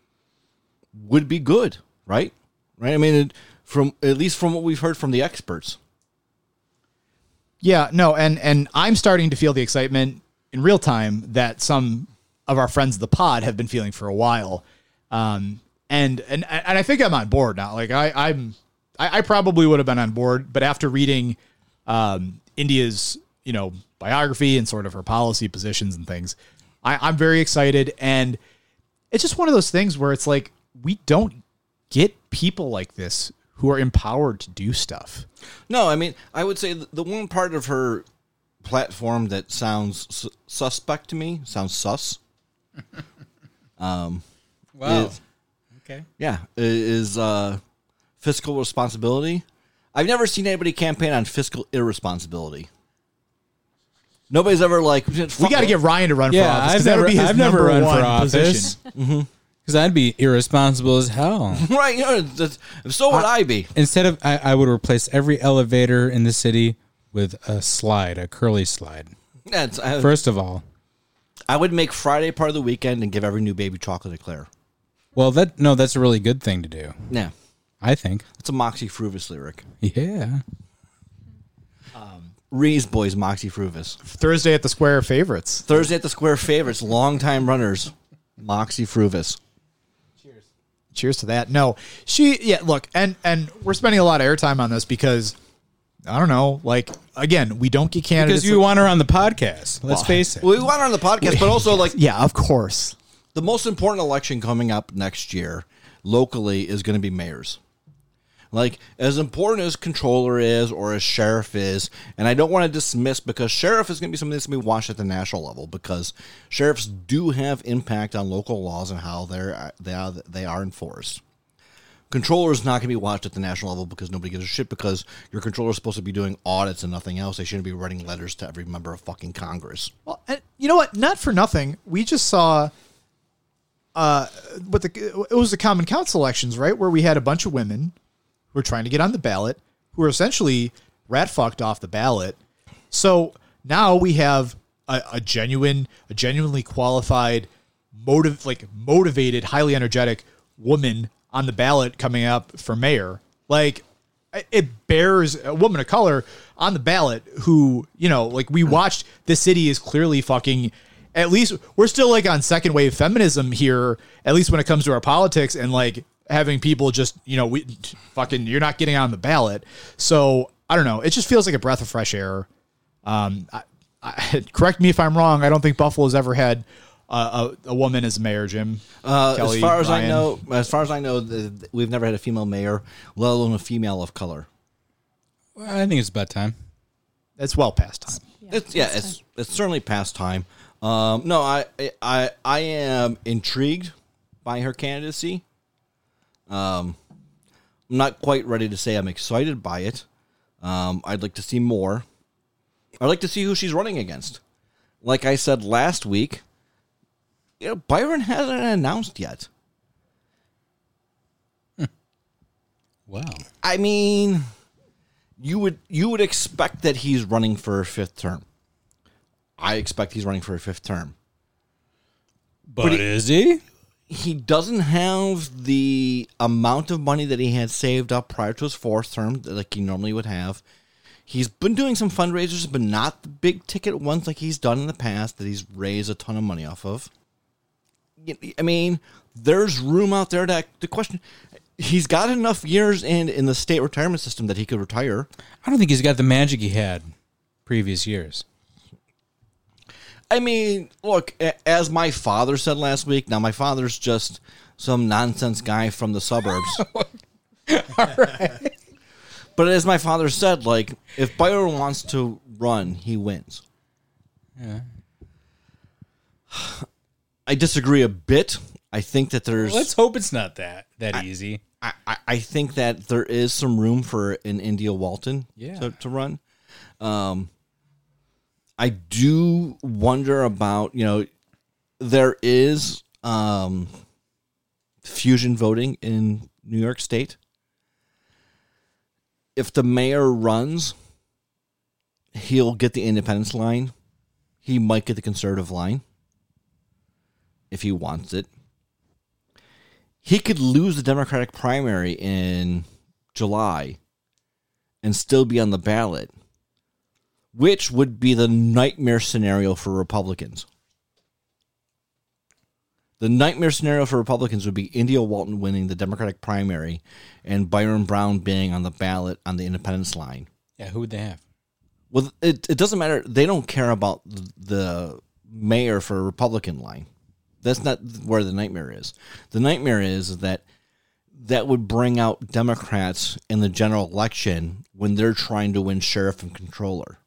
would be good, right? Right. I mean, it, from at least from what we've heard from the experts. Yeah, no, and and I'm starting to feel the excitement in real time that some of our friends of the pod have been feeling for a while. Um, and and and I think I'm on board now. Like I I'm I, I probably would have been on board, but after reading um, India's you know biography and sort of her policy positions and things, I, I'm very excited. And it's just one of those things where it's like we don't get people like this who are empowered to do stuff. No, I mean, I would say the one part of her platform that sounds su- suspect to me sounds sus. Wow. Is- okay. Yeah, is uh, fiscal responsibility. I've never seen anybody campaign on fiscal irresponsibility. Nobody's ever like We got to get Ryan to run for office. office. 'cause I've that would never, be his I've never number run one for office position. because I'd be irresponsible as hell. right. You know, so would I be. Instead of, I, I would replace every elevator in the city with a slide, a curly slide. That's, I, First of all, I would make Friday part of the weekend and give every new baby chocolate eclair. well, that no, that's a really good thing to do. Yeah, I think. it's a Moxy Früvous lyric. Yeah. Um, Reese Boys Moxy Früvous. Thursday at the Square favorites. Thursday at the Square favorites, longtime runners, Moxy Früvous. Cheers. Cheers to that. No, she. Yeah, look, and and we're spending a lot of airtime on this because I don't know. Like again, we don't get candidates. Because you want her on the podcast. Let's Well, face it. We want her on the podcast, but also like yeah, of course. the most important election coming up next year locally is going to be mayors. Like as important as controller is or as sheriff is, and I don't want to dismiss because sheriff is going to be something that's going to be watched at the national level because sheriffs do have impact on local laws and how they're they are they are enforced. Controller is not going to be watched at the national level because nobody gives a shit because your controller is supposed to be doing audits and nothing else. They shouldn't be writing letters to every member of fucking Congress. Well, and you know what? Not for nothing. We just saw. Uh, what the it was the Common Council elections, right? Where we had a bunch of women who were trying to get on the ballot, who were essentially rat fucked off the ballot. So now we have a, a genuine, a genuinely qualified, motive like motivated, highly energetic woman on the ballot coming up for mayor. Like it bears a woman of color on the ballot who, you know, like we watched the city is clearly fucking at least we're still like on second wave feminism here, at least when it comes to our politics and like having people just, you know, we fucking you're not getting on the ballot. So I don't know. It just feels like a breath of fresh air. Um, I, I, correct me if I'm wrong. I don't think Buffalo's ever had a, a, a woman as mayor, Jim. Uh, Kelly, as far as I know, as far as I know, the, we've never had a female mayor, let alone a female of color. Well, I think it's about time. it's well past time. it's yeah, that's it's it's certainly past time. Um, no, I I I am intrigued by her candidacy. Um, I'm not quite ready to say I'm excited by it. Um, I'd like to see more. I'd like to see who she's running against. Like I said last week, you know, Byron hasn't announced yet. Hmm. Wow. I mean, you would you would expect that he's running for a fifth term. I expect he's running for a fifth term. But, is he? He doesn't have the amount of money that he had saved up prior to his fourth term, like he normally would have. He's been doing some fundraisers, but not the big ticket ones like he's done in the past that he's raised a ton of money off of. I mean, there's room out there that the question. He's got enough years in in the state retirement system that he could retire. I don't think he's got the magic he had previous years. I mean, look, as my father said last week, now my father's just some nonsense guy from the suburbs. But as my father said, like, if Byron wants to run, he wins. Yeah. I disagree a bit. I think that there's Let's hope it's not that that easy. I, I- I think that there is some room for an India Walton Yeah. to, to run. Um, I do wonder about, you know, there is um, fusion voting in New York State. If the mayor runs, he'll get the independence line. He might get the conservative line if he wants it. He could lose the Democratic primary in July and still be on the ballot, which would be the nightmare scenario for Republicans. The nightmare scenario for Republicans would be India Walton winning the Democratic primary and Byron Brown being on the ballot on the independence line. Yeah, who would they have? Well, it, it doesn't matter. They don't care about the mayor for a Republican line. That's not where the nightmare is. The nightmare is that that would bring out Democrats in the general election when they're trying to win sheriff and controller.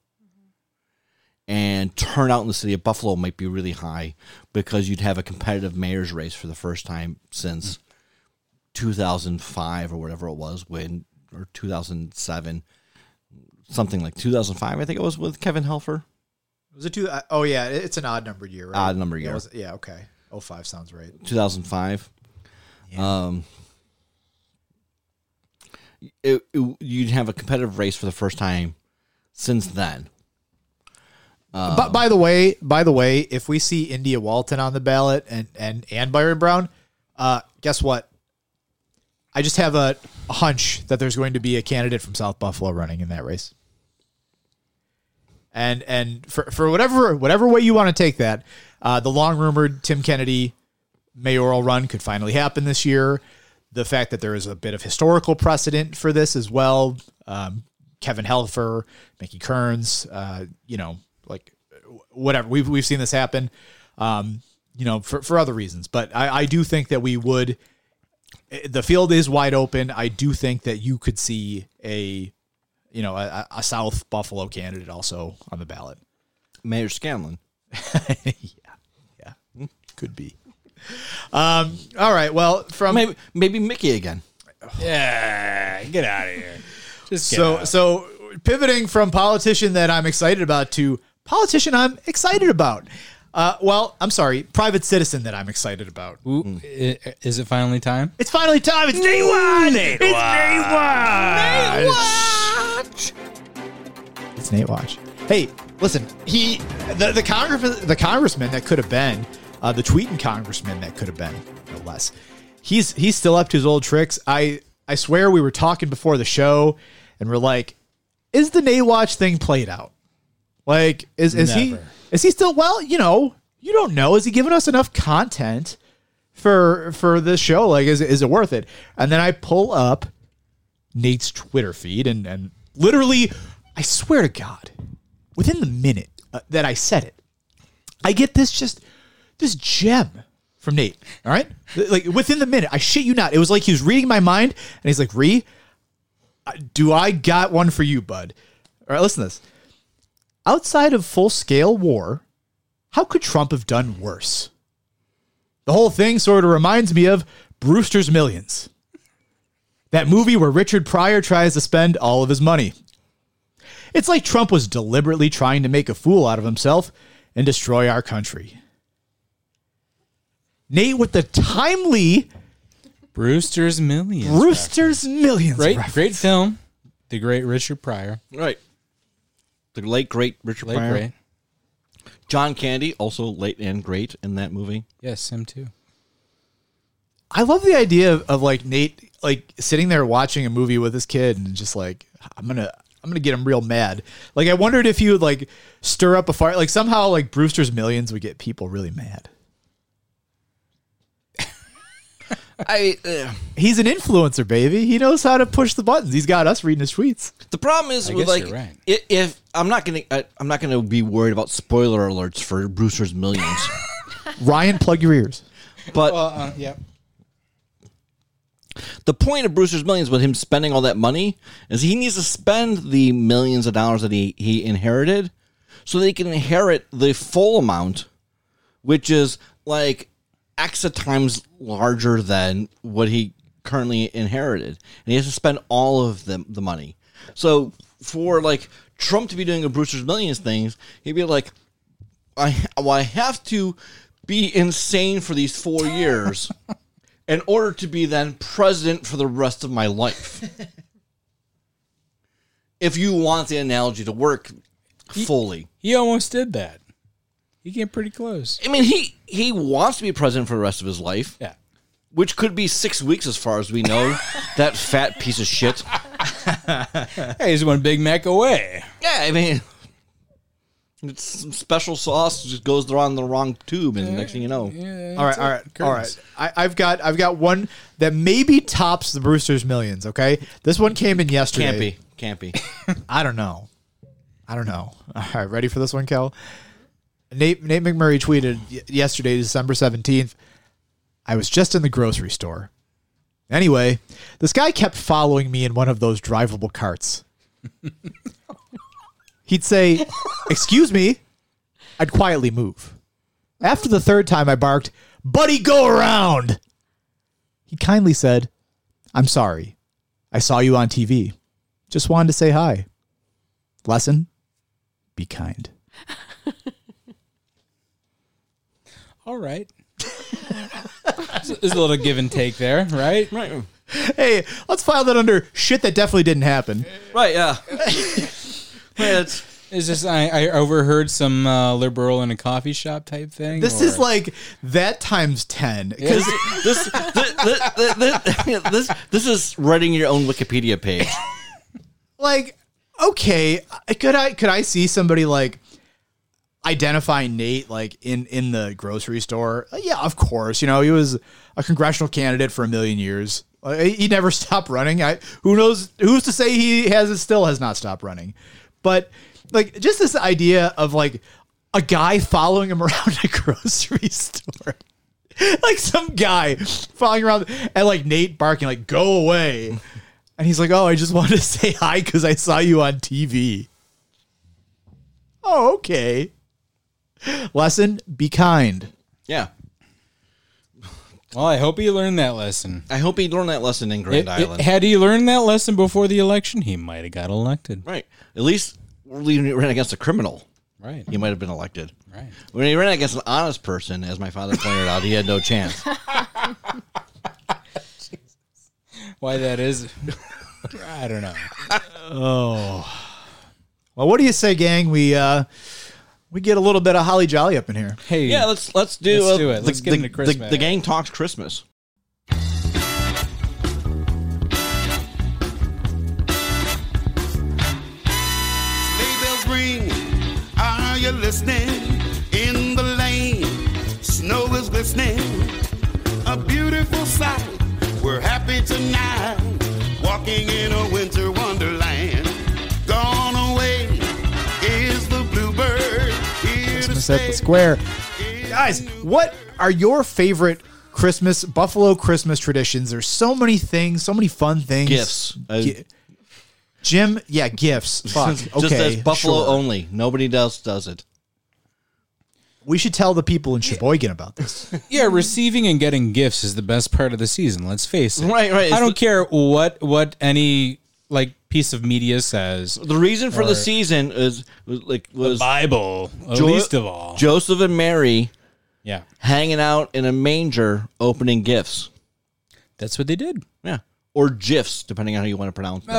And turnout in the city of Buffalo might be really high because you'd have a competitive mayor's race for the first time since 2005 or whatever it was when or 2007 something like 2005 I think it was with Kevin Helfer. Was it two? uh, Oh yeah, it's an odd numbered year. Right? Odd number year. was- yeah, okay. Oh five sounds right. 2005. Um, it, it- you'd have a competitive race for the first time since then. but by the way, by the way, if we see India Walton on the ballot and and and Byron Brown, uh, guess what? I just have a, a hunch that there's going to be a candidate from South Buffalo running in that race. And and for for whatever whatever way you want to take that, uh, the long rumored Tim Kennedy mayoral run could finally happen this year. The fact that there is a bit of historical precedent for this as well. Um, Kevin Helfer, Mickey Kearns, uh, you know, like whatever. We've we've seen this happen, um, you know, for, for other reasons. But I, I do think that we would. The field is wide open. I do think that you could see a, you know, a, a South Buffalo candidate also on the ballot. Mayor Scanlon. Yeah, yeah, could be. Um. All right. Well, from Maybe maybe Mickey again. Yeah, get out of here. Just so out. so pivoting from politician that I'm excited about to politician I'm excited about. Uh, well, I'm sorry, private citizen that I'm excited about. Ooh, i- is it finally time? It's finally time. It's day one. it's day one. It's Nate Watch. Hey, listen. He the the congress the congressman that could have been uh, the tweeting congressman that could have been no less. He's he's still up to his old tricks. I I swear we were talking before the show, and we're like, is the Nate Watch thing played out? Like, is is he is he still? Well, you know, you don't know. Is he giving us enough content? for for this show like is, is it worth it and then i pull up nate's twitter feed and and literally i swear to god within the minute uh, that i said it i get this just this gem from nate all right? Like within the minute i shit you not. It was like he was reading my mind and he's like uh, do i got one for you bud? All right listen to this. Outside of full scale war how could trump have done worse? The whole thing sort of reminds me of Brewster's Millions. That movie where Richard Pryor tries to spend all of his money. It's like Trump was deliberately trying to make a fool out of himself and destroy our country. Nate with the timely Brewster's Millions. Brewster's Millions. Great, reference. great film. The great Richard Pryor. Right. The late great Richard Late Pryor. great. John Candy, also late and great in that movie. Yes, him too. I love the idea of, of like Nate like sitting there watching a movie with his kid and just like I'm gonna I'm gonna get him real mad. Like I wondered if he would like stir up a fire. Like somehow like Brewster's Millions would get people really mad. I uh, He's an influencer, baby. He knows how to push the buttons. He's got us reading his tweets. the problem is I with like you're right. i- if I'm not gonna I, I'm not gonna be worried about spoiler alerts for Brewster's Millions, Ryan, plug your ears. but uh, yeah. The point of Brewster's Millions with him spending all that money is he needs to spend the millions of dollars that he, he inherited so that he can inherit the full amount, which is like X times larger than what he currently inherited. And he has to spend all of the, the money. So for like Trump to be doing a Brewster's Millions things, he'd be like, I, well, I have to be insane for these four years in order to be then president for the rest of my life. if you want the analogy to work, fully. He almost did that. He came pretty close. I mean, he he wants to be president for the rest of his life, Yeah. which could be six weeks as far as we know. that fat piece of shit. Hey, he's one Big Mac away. Yeah, I mean, it's some special sauce just goes on the wrong tube, and next thing you know, All right, all right, all right. I, I've got I've got one that maybe tops the Brewster's Millions. Okay, this one came in yesterday. can't be, can't be. I don't know. I don't know. All right, ready for this one, Kel? Nate Nate McMurray tweeted y- yesterday, December seventeenth. I was just in the grocery store. Anyway, this guy kept following me in one of those drivable carts. He'd say, "Excuse me." I'd quietly move. After the third time, I barked, "Buddy, go around!" He kindly said, "I'm sorry. I saw you on TV. Just wanted to say hi." Lesson be kind. All right. There's a little give and take there, right? right, Hey, let's file that under shit that definitely didn't happen. right, yeah. It's, Is this I, I overheard some uh, liberal in a coffee shop type thing? This or- is like that times 10. Because this, this, this, this, this, this is writing your own Wikipedia page. like, okay, could I could I see somebody like identifying Nate like in in the grocery store? Uh, Yeah, of course. You know, he was a congressional candidate for a million years. Uh, He never stopped running. I who knows who's to say he has still has not stopped running. But like just this idea of like a guy following him around a grocery store. like some guy following around and like Nate barking like go away. And he's like, "Oh, I just wanted to say hi cuz I saw you on TV." Oh, okay. Lesson, be kind. Yeah. Well, I hope he learned that lesson. I hope he learned that lesson in Grand It- it- Island. had he learned that lesson before the election, he might have got elected. right. At least when he ran against a criminal, Right. he might have been elected. Right. When he ran against an honest person, as my father pointed out, he had no chance. Why that is, I don't know. Oh Well, what do you say, gang? We uh we get a little bit of holly jolly up in here. Hey, Yeah, let's let's do, Let's uh, do it. Let's get the, into the- Christmas. The, gang talks Christmas. Sleigh bells ring. Are you listening? In the lane, snow is glistening. A beautiful sight. We're happy tonight. Walking in a winter Christmas at the square. Guys, what are your favorite Christmas Buffalo Christmas traditions? There's so many things, so many fun things. Gifts. Uh, Gi- Jim, yeah, gifts. Fuck. Just Okay, as Buffalo sure. only. Nobody else does it. We should tell the people in Sheboygan about this. yeah, receiving and getting gifts is the best part of the season. Let's face it. Right, right. I don't care what what any like piece of media says. The reason for Or- the season is was like was Bible, at Jo- least of all. Joseph and Mary yeah, hanging out in a manger opening gifts. that's what they did. Yeah. Or gifs, depending on how you want to pronounce them.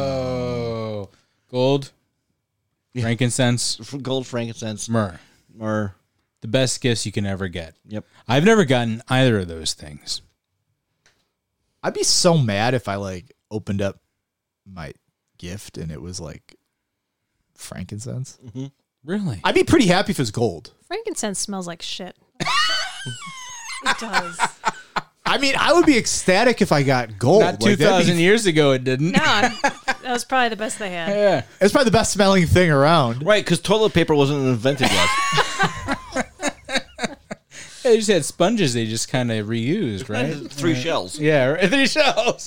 Oh, gold, frankincense, Gold, frankincense, myrrh. myrrh. The best gifts you can ever get. Yep. I've never gotten either of those things. I'd be so mad if I like opened up my gift and it was like frankincense. Mm-hmm. Really? I'd be pretty happy if it was gold. Frankincense smells like shit. it does. I mean, I would be ecstatic if I got gold. Not two Like, be- years ago, it didn't. No, I'm, that was probably the best they had. Yeah. It's probably the best smelling thing around. Right, because toilet paper wasn't invented yet. They just had sponges. They just kind of reused, right? Three shells. yeah, three shells.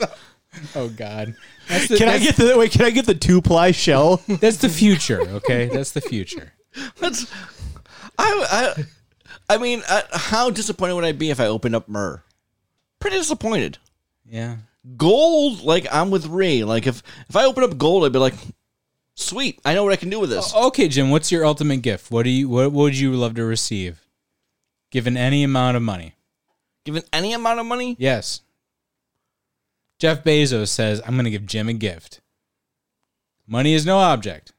Oh God, that's the, Can I that's- get the wait? Can I get the two ply shell? That's the future. Okay, that's the future. That's, I, I, I mean, uh, how disappointed would I be if I opened up myrrh? Pretty disappointed. Yeah. Gold, like I'm with Ree. Like if if I open up gold, I'd be like, sweet. I know what I can do with this. Okay, Jim. What's your ultimate gift? What do you? What would you love to receive? Given any amount of money. Given any amount of money, Yes. Jeff Bezos says, "I'm going to give Jim a gift. Money is no object.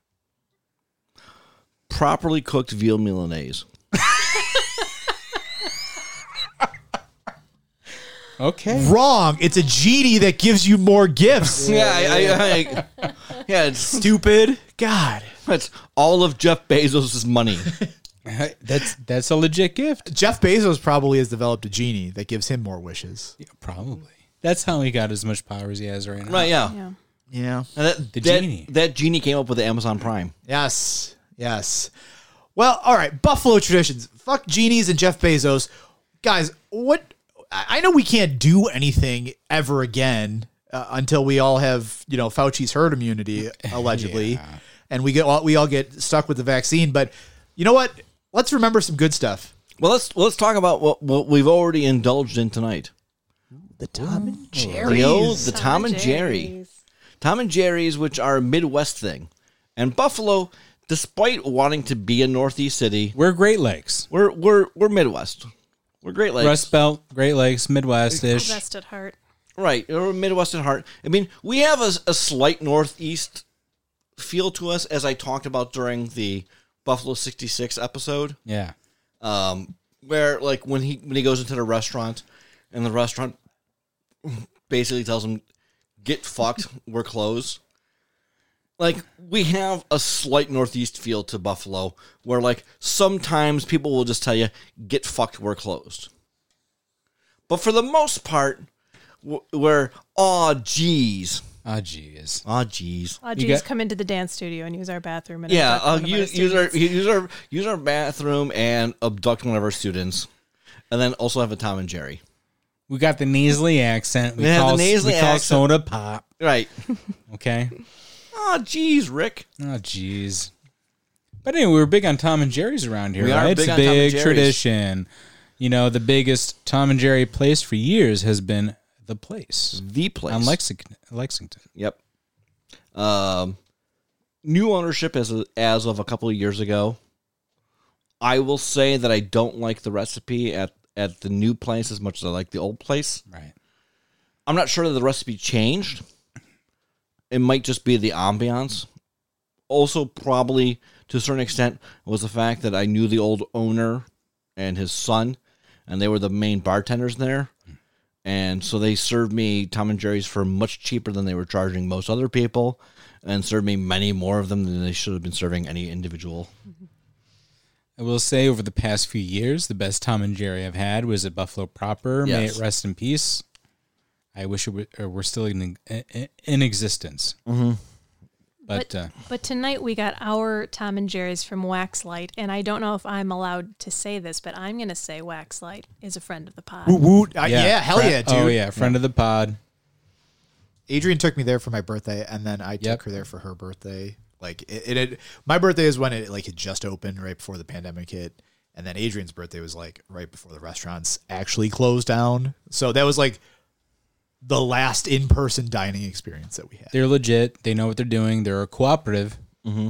properly cooked veal milanese. Okay. Wrong. It's a genie that gives you more gifts. Yeah, I, I, I, yeah, it's Stupid. God. That's all of Jeff Bezos' money. That's that's a legit gift. Jeff Bezos probably has developed a genie that gives him more wishes. Yeah, probably. That's how he got as much power as he has right now. right, yeah. Yeah. Yeah. And that, The that, genie. That genie came up with the Amazon Prime. Yes. Yes. Well, all right. Buffalo traditions. Fuck genies and Jeff Bezos. Guys, what? I I know we can't do anything ever again uh, until we all have, you know, Fauci's herd immunity, allegedly, and we get all, we all get stuck with the vaccine. But you know what? Let's remember some good stuff. Well, let's let's talk about what, what we've already indulged in tonight. The Tom and The old, the Tom and Jerry. Jerry's. Tom and Jerry's, which are a Midwest thing. And Buffalo, despite wanting to be a Northeast city, We're Great Lakes. we're we're we're Midwest. We're Great Lakes. Rust Belt, Great Lakes, Midwest ish. Best at heart. Right. We're Midwest at heart. I mean, we have a, a slight Northeast feel to us, as I talked about during the Buffalo 66 episode. Yeah. um, where like when he when he goes into the restaurant, and the restaurant basically tells him, "Get fucked, we're closed." Like we have a slight northeast feel to Buffalo, where like sometimes people will just tell you, "Get fucked, we're closed," but for the most part, we're "Aw, geez, Oh, geez. aw, geez." Oh, You geez, got- come into the dance studio and use our bathroom. And Yeah, uh, one of use, use our use our use our bathroom and abduct one of our students, and then also have a Tom and Jerry. We got the nasally accent. We Yeah, the call, nasally we call accent. soda pop. Right. Okay. Oh, geez, Rick. Oh, jeez. But anyway, we're big on Tom and Jerry's around here, We are right? big it's a on Tom and big tradition. You know, the biggest Tom and Jerry place for years has been the place The place. on Lexington. Lexington. Yep. Um, new ownership as as of a couple of years ago. I will say that I don't like the recipe at at the new place as much as I like the old place. Right. I'm not sure that the recipe changed. It might just be the ambiance. Also, probably to a certain extent, was the fact that I knew the old owner and his son, and they were the main bartenders there. And so they served me Tom and Jerry's for much cheaper than they were charging most other people, and served me many more of them than they should have been serving any individual. I will say over the past few years, the best Tom and Jerry I've had was at Buffalo Proper. May it rest in peace. I wish it were, or we're still in, in, in existence. Mm-hmm. But, But, uh, but tonight we got our Tom and Jerry's from Waxlight, and I don't know if I'm allowed to say this, but I'm going to say Waxlight is a friend of the pod. Woot woot. Uh, yeah, hell fri- yeah, dude. Oh yeah, friend of the pod. Adrian took me there for my birthday, and then I took her there for her birthday. Like it, it, had- my birthday is when it like had just opened right before the pandemic hit, and then Adrian's birthday was like right before the restaurants actually closed down. So that was like the last in person dining experience that we had. They're legit. They know what they're doing. They're a cooperative. Mm-hmm.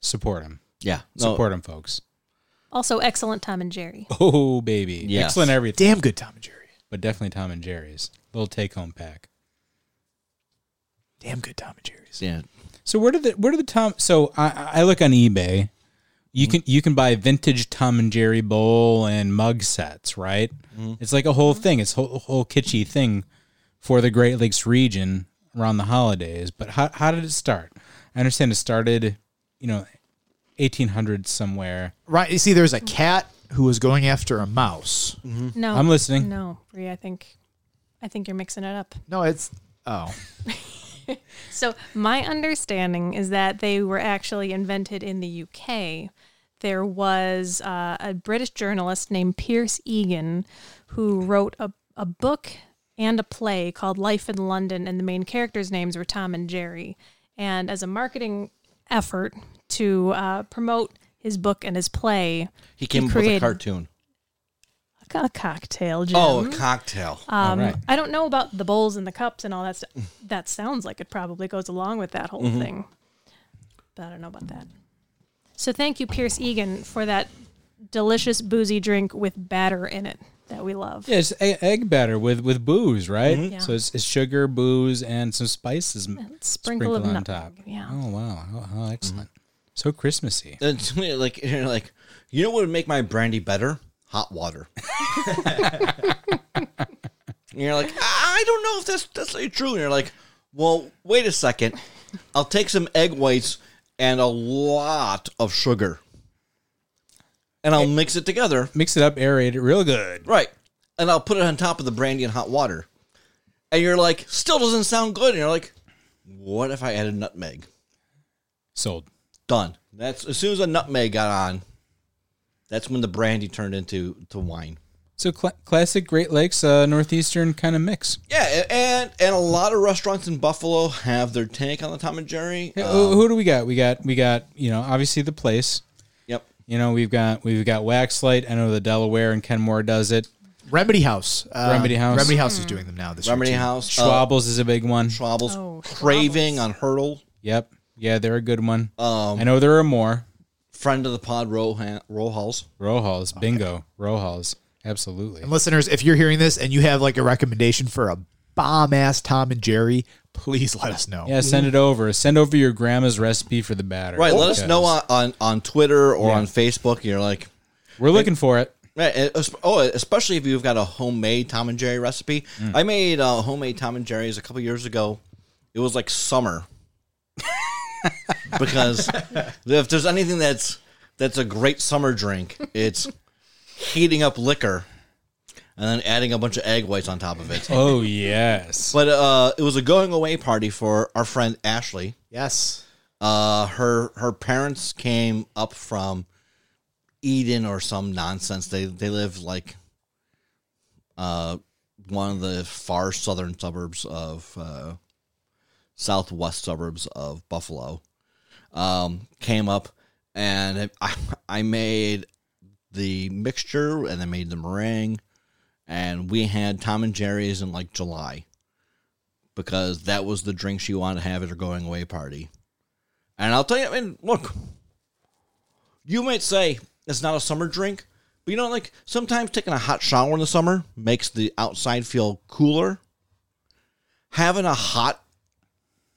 Support them. Yeah, no, Support them, folks. Also, excellent Tom and Jerry. Oh baby, Yes. excellent everything. Damn good Tom and Jerry. But definitely Tom and Jerry's little take home pack. Damn good Tom and Jerry's. yeah. So where did the where did the Tom? So I, I look on eBay. You can you can buy vintage Tom and Jerry bowl and mug sets, right? Mm-hmm. It's like a whole thing. It's a whole, whole kitschy thing for the Great Lakes region around the holidays. But how how did it start? I understand it started, you know, eighteen hundred somewhere. Right. You see, there's a cat who was going after a mouse. Mm-hmm. No, I'm listening. No, Bree, I think, I think you're mixing it up. No, it's oh. So my understanding is that they were actually invented in the UK. There was uh, a British journalist named Pierce Egan who wrote a, a book and a play called Life in London, and the main characters' names were Tom and Jerry. And as a marketing effort to uh, promote his book and his play, He came up with a cartoon. A cocktail, Jim. Oh, a cocktail. Um, right. I don't know about the bowls and the cups and all that stuff. That sounds like it probably goes along with that whole Mm-hmm. thing. But I don't know about that. So thank you, Pierce Egan, for that delicious boozy drink with batter in it that we love. Yeah, it's egg batter with with booze, right? Yeah. So it's, it's sugar, booze, and some spices m- Sprinkle of sprinkled on nutmeg, top. yeah. Oh wow, how, how excellent! So Christmassy. And like you're like, you know what would make my brandy better? Hot water. and you're like, I I don't know if that's that's really true. And you're like, well, wait a second. I'll take some egg whites and a lot of sugar, and I'll mix it together. Mix it up, aerate it real good. Right. And I'll put it on top of the brandy and hot water. And you're like, still doesn't sound good. And you're like, what if I added nutmeg? Sold. Done. That's as soon as a nutmeg got on, that's when the brandy turned into to wine. So cl- classic Great Lakes uh, northeastern kind of mix. Yeah, and and a lot of restaurants in Buffalo have their take on the Tom and Jerry. Yeah, Uh, who, who do we got? We got we got you know obviously the place. yep. You know we've got we've got Waxlight. I know the Delaware and Kenmore does it. Remedy House. Uh, Remedy House. Remedy House is doing them now this Remedy year. too. House, uh, Schwabels is a big one. Schwabels, Oh, Craving on Hertel, Yep. Yeah, they're a good one. Um, I know there are more. Friend of the pod, Rohan, Rohals. Rohals, bingo, Rohals, absolutely. And listeners, if you're hearing this and you have like a recommendation for a bomb ass Tom and Jerry, please let us know. Yeah, send it over. Send over your grandma's recipe for the batter. Right, let us Because know on, on, on Twitter or Yeah. on Facebook. You're like, We're looking for it. Right, and es- oh, especially if you've got a homemade Tom and Jerry recipe. I made uh, homemade Tom and Jerry's a couple years ago. It was like summer because if there's anything that's that's a great summer drink, it's heating up liquor and then adding a bunch of egg whites on top of it. Oh yes. But uh, it was a going away party for our friend Ashley. Yes. Uh, her her parents came up from Eden or some nonsense. They they live like uh one of the far southern suburbs of uh, southwest suburbs of Buffalo. Um, came up and I I made the mixture and I made the meringue and we had Tom and Jerry's in like July because that was the drink she wanted to have at her going away party. And I'll tell you, I mean, look, you might say it's not a summer drink, but you know, like sometimes taking a hot shower in the summer makes the outside feel cooler. Having a hot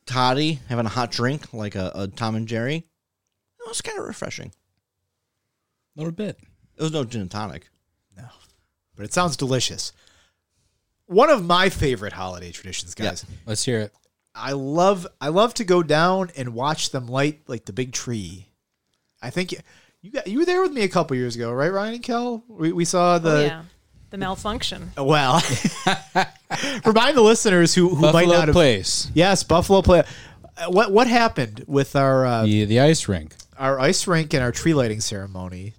toddy, having a hot drink like a, a Tom and Jerry, it was kind of refreshing. A little bit. It was no gin and tonic. No, but it sounds delicious. One of my favorite holiday traditions, guys. Let's hear it. I love I love to go down and watch them light like the big tree. I think you got you were there with me a couple years ago, right, Ryan and Kel? We, we saw the Oh, yeah. The malfunction. well. remind the listeners who who might Buffalo not have Place. Yes, Buffalo play. Uh, What what happened with our uh, The the ice rink. our ice rink and our tree lighting ceremony?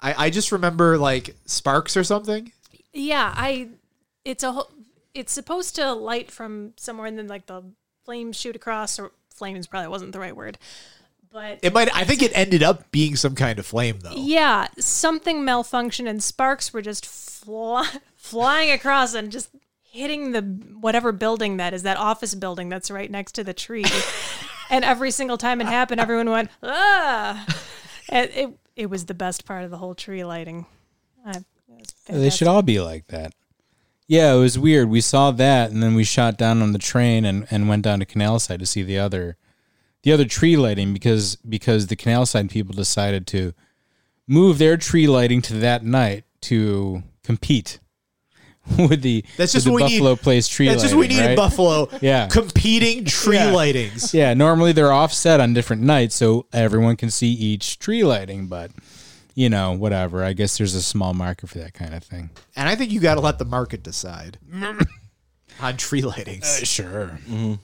I I just remember like sparks or something. Yeah, I. It's a. whole- It's supposed to light from somewhere, and then like the flames shoot across. Or flames probably wasn't the right word, but It might. I think it ended up being some kind of flame though. yeah, something malfunctioned, and sparks were just fly, flying across and just hitting the whatever building that is, that office building that's right next to the tree. and every single time it happened, everyone went ah. And it it was the best part of the whole tree lighting. I, it They should all be like that. Yeah, it was weird. We saw that, and then we shot down on the train and, and went down to Canal Side to see the other, the other tree lighting because because the Canal Side people decided to move their tree lighting to that night to compete with the That's with just the what we Buffalo need. Place tree. That's just what we lighting, need in? Buffalo. Yeah. competing tree Yeah. lightings. Yeah, normally they're offset on different nights, so everyone can see each tree lighting. But you know, whatever. I guess there's a small market for that kind of thing. And I think you got to let the market decide on tree lightings. Uh, sure. Mm-hmm.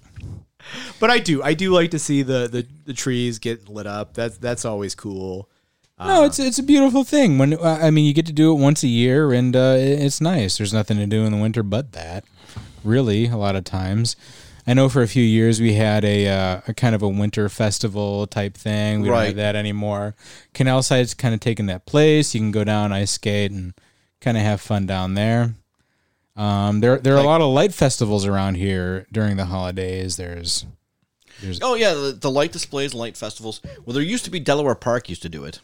But I do, I do like to see the the, the trees get lit up. That's that's always cool. No, it's it's a beautiful thing. When uh, I mean, you get to do it once a year, and uh, it's nice. There's nothing to do in the winter but that. Really, a lot of times. I know for a few years we had a, uh, a kind of a winter festival type thing. We don't Right. have that anymore. Canal Side's kind of taken that place. You can go down ice skate and kind of have fun down there. Um, there there are a lot of light festivals around here during the holidays. There's there's Oh yeah, the, the light displays, light festivals. Well, there used to be Delaware Park used to do it,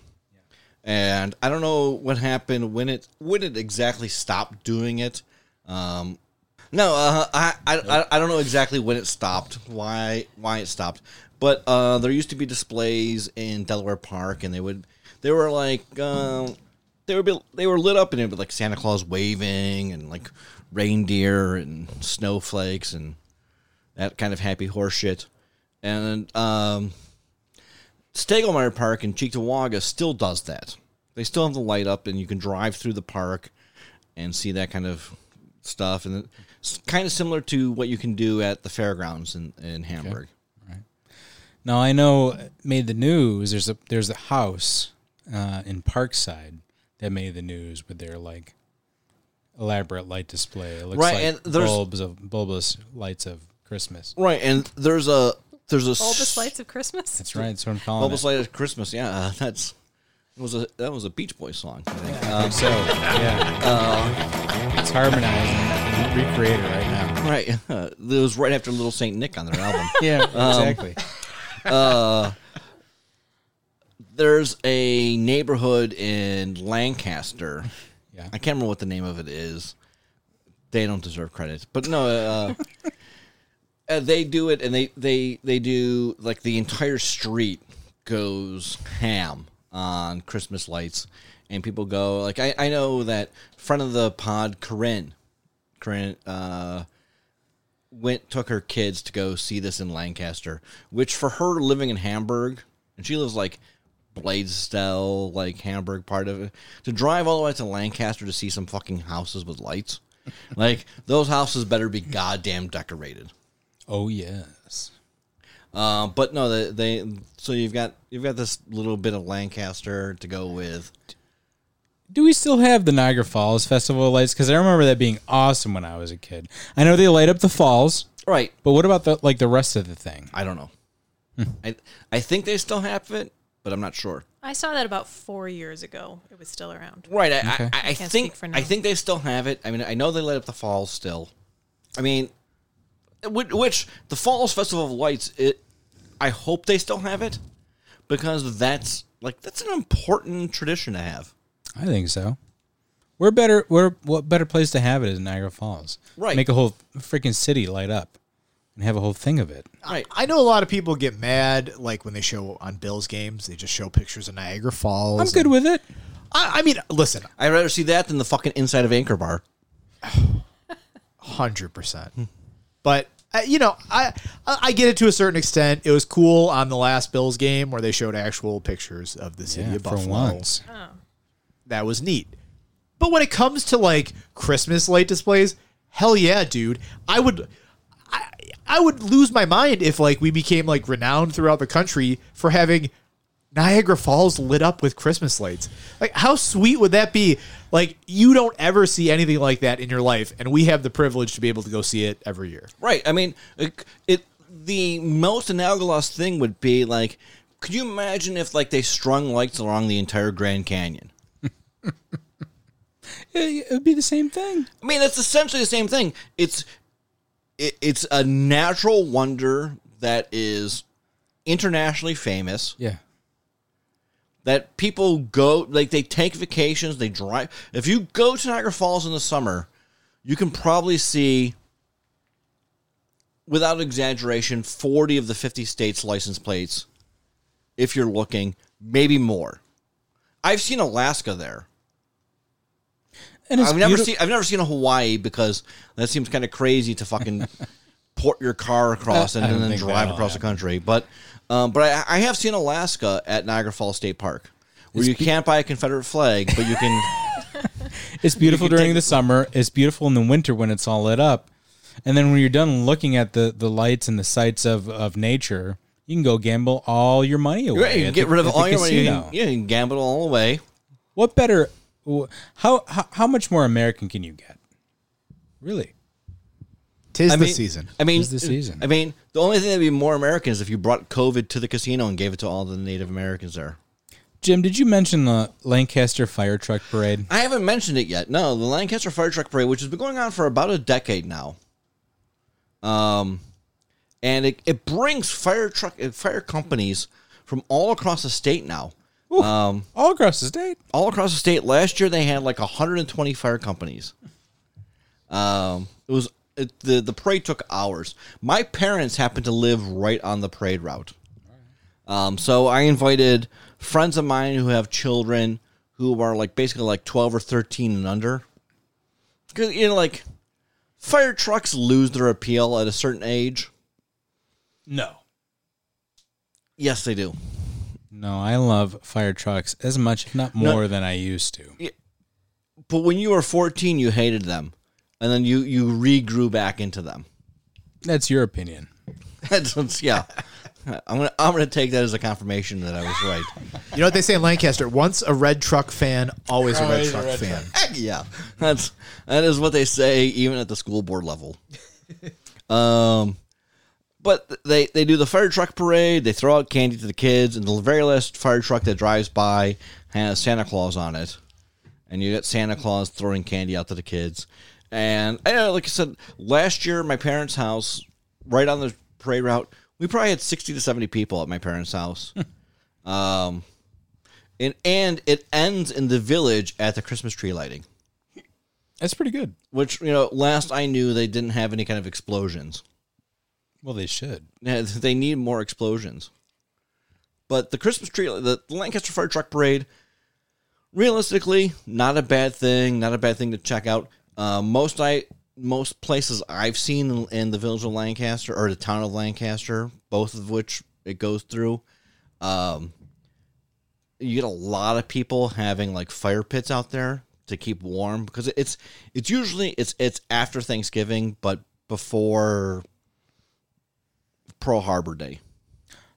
and I don't know what happened when it when it exactly stopped doing it. Um, no, uh, I, I I I don't know exactly when it stopped, why why it stopped, But uh, there used to be displays in Delaware Park, and they would they were like um, they would be they were lit up, and it would be like Santa Claus waving, and like reindeer and snowflakes, and that kind of happy horse shit. And um, Stiglmeier Park in Cheektowaga still does that. They still have the light up, and you can drive through the park and see that kind of stuff. And it's kind of similar to what you can do at the fairgrounds in, in Hamburg. Now I know made the news. There's a there's a house uh, in Parkside that made the news with their like elaborate light display. It looks Right, like and there's- bulbs of bulbous lights of Christmas. Right, and there's a there's a Bulbous lights of Christmas. That's right. That's what I'm calling Bulbous it. Light of Christmas. Yeah, uh, that's it was a that was a Beach Boys song. I think. I think so yeah, Uh, it's harmonizing and recreated right now. right, it was right after Little Saint Nick on their album. Yeah, Um, exactly. there's a neighborhood in Lancaster. I can't remember what the name of it is. They don't deserve credit, but no, uh, uh, they do it, and they they they do like the entire street goes ham on Christmas lights, and people go like I I know that front of the pod Corinne, Corinne uh, went took her kids to go see this in Lancaster, which for her living in Hamburg, and she lives like Blasdell, like Hamburg part of it, to drive all the way to Lancaster to see some fucking houses with lights. like those houses better be goddamn decorated. Oh yes. Uh, but no, they, they so you've got you've got this little bit of Lancaster to go with. Do we still have the Niagara Falls Festival of Lights? Because I remember that being awesome when I was a kid. I know they light up the falls, Right, but what about the like the rest of the thing? I don't know. I I think they still have it, but I'm not sure. I saw that about four years ago. It was still around. Right. I, Okay. I, I, Can't think for. I think they still have it. I mean, I know they light up the falls still. I mean, which, which the Falls Festival of Lights. It. I hope they still have it because that's like that's an important tradition to have. I think so. We're better. We're what better place to have it is Niagara Falls. Right. Make a whole freaking city light up, and have a whole thing of it. Right. I know a lot of people get mad, like when they show on Bills games, they just show pictures of Niagara Falls. I'm good and- with it. I, I mean, listen, I'd rather see that than the fucking inside of Anchor Bar. hundred percent. But uh, you know, I I I get it to a certain extent. It was cool on the last Bills game where they showed actual pictures of the city Yeah, of for Buffalo. once. That was neat. But when it comes to like Christmas light displays, hell yeah, dude. I would I I would lose my mind if like we became like renowned throughout the country for having Niagara Falls lit up with Christmas lights. Like how sweet would that be? Like you don't ever see anything like that in your life and we have the privilege to be able to go see it every year. Right. I mean, it, it the most analogous thing would be like, could you imagine if like they strung lights along the entire Grand Canyon? It would be the same thing. I mean, it's essentially the same thing. It's it, it's a natural wonder that is internationally famous. Yeah. That people go like they take vacations, they drive. If you go to Niagara Falls in the summer, you can probably see, without exaggeration, forty of the fifty states' license plates. If you're looking, maybe more. I've seen Alaska there. And it's I've never beauti- seen I've never seen a Hawaii because that seems kind of crazy to fucking port your car across and, don't then drive across the country. But um, but I, I have seen Alaska at Niagara Falls State Park, where you can't buy a Confederate flag, but you can. It's beautiful can during take- the summer. It's beautiful in the winter when it's all lit up. And then when you're done looking at the, the lights and the sights of, of nature, you can go gamble all your money away. Right, you can get the- rid of all your money. You can, yeah, you can gamble all away. What better? Wh- How, how how much more American can you get? Really? Tis I the mean, season. I mean, Tis the season. I mean, the only thing that'd be more American is if you brought COVID to the casino and gave it to all the Native Americans there. Jim, did you mention the Lancaster Fire Truck Parade? I haven't mentioned it yet. No, the Lancaster Fire Truck Parade, which has been going on for about a decade now. Um, and it, it brings fire truck uh, fire companies from all across the state now. Um, All across the state. all across the state. Last year they had like 120 fire companies. Um, it was it, the the parade took hours. My parents happened to live right on the parade route. Um, so I invited friends of mine who have children who are like basically like 12 or 13 and under. Because, you know, like fire trucks lose their appeal at a certain age. No. Yes, they do. No, I love fire trucks as much, if not more, than I used to. But when you were 14, you hated them. And then you, you regrew back into them. That's your opinion. That's, yeah. I'm gonna I'm gonna take that as a confirmation that I was right. You know what they say in Lancaster? Once a red truck fan, always a red Always a truck red fan. Heck yeah, that's that is what they say even at the school board level. um, but they they do the fire truck parade. They throw out candy to the kids, and the very last fire truck that drives by has Santa Claus on it, and you get Santa Claus throwing candy out to the kids. And I like I said, last year my parents' house, right on the parade route, we probably had sixty to seventy people at my parents' house. um, and and it ends in the village at the Christmas tree lighting That's pretty good. which you know last i knew they didn't have any kind of explosions Well, they should. Yeah, they need more explosions but the christmas tree the lancaster fire truck parade realistically not a bad thing not a bad thing to check out uh, most i most places i've seen in, in the village of lancaster or the town of lancaster both of which it goes through um, you get a lot of people having like fire pits out there to keep warm because it's it's usually it's it's after Thanksgiving but before Pearl Harbor Day.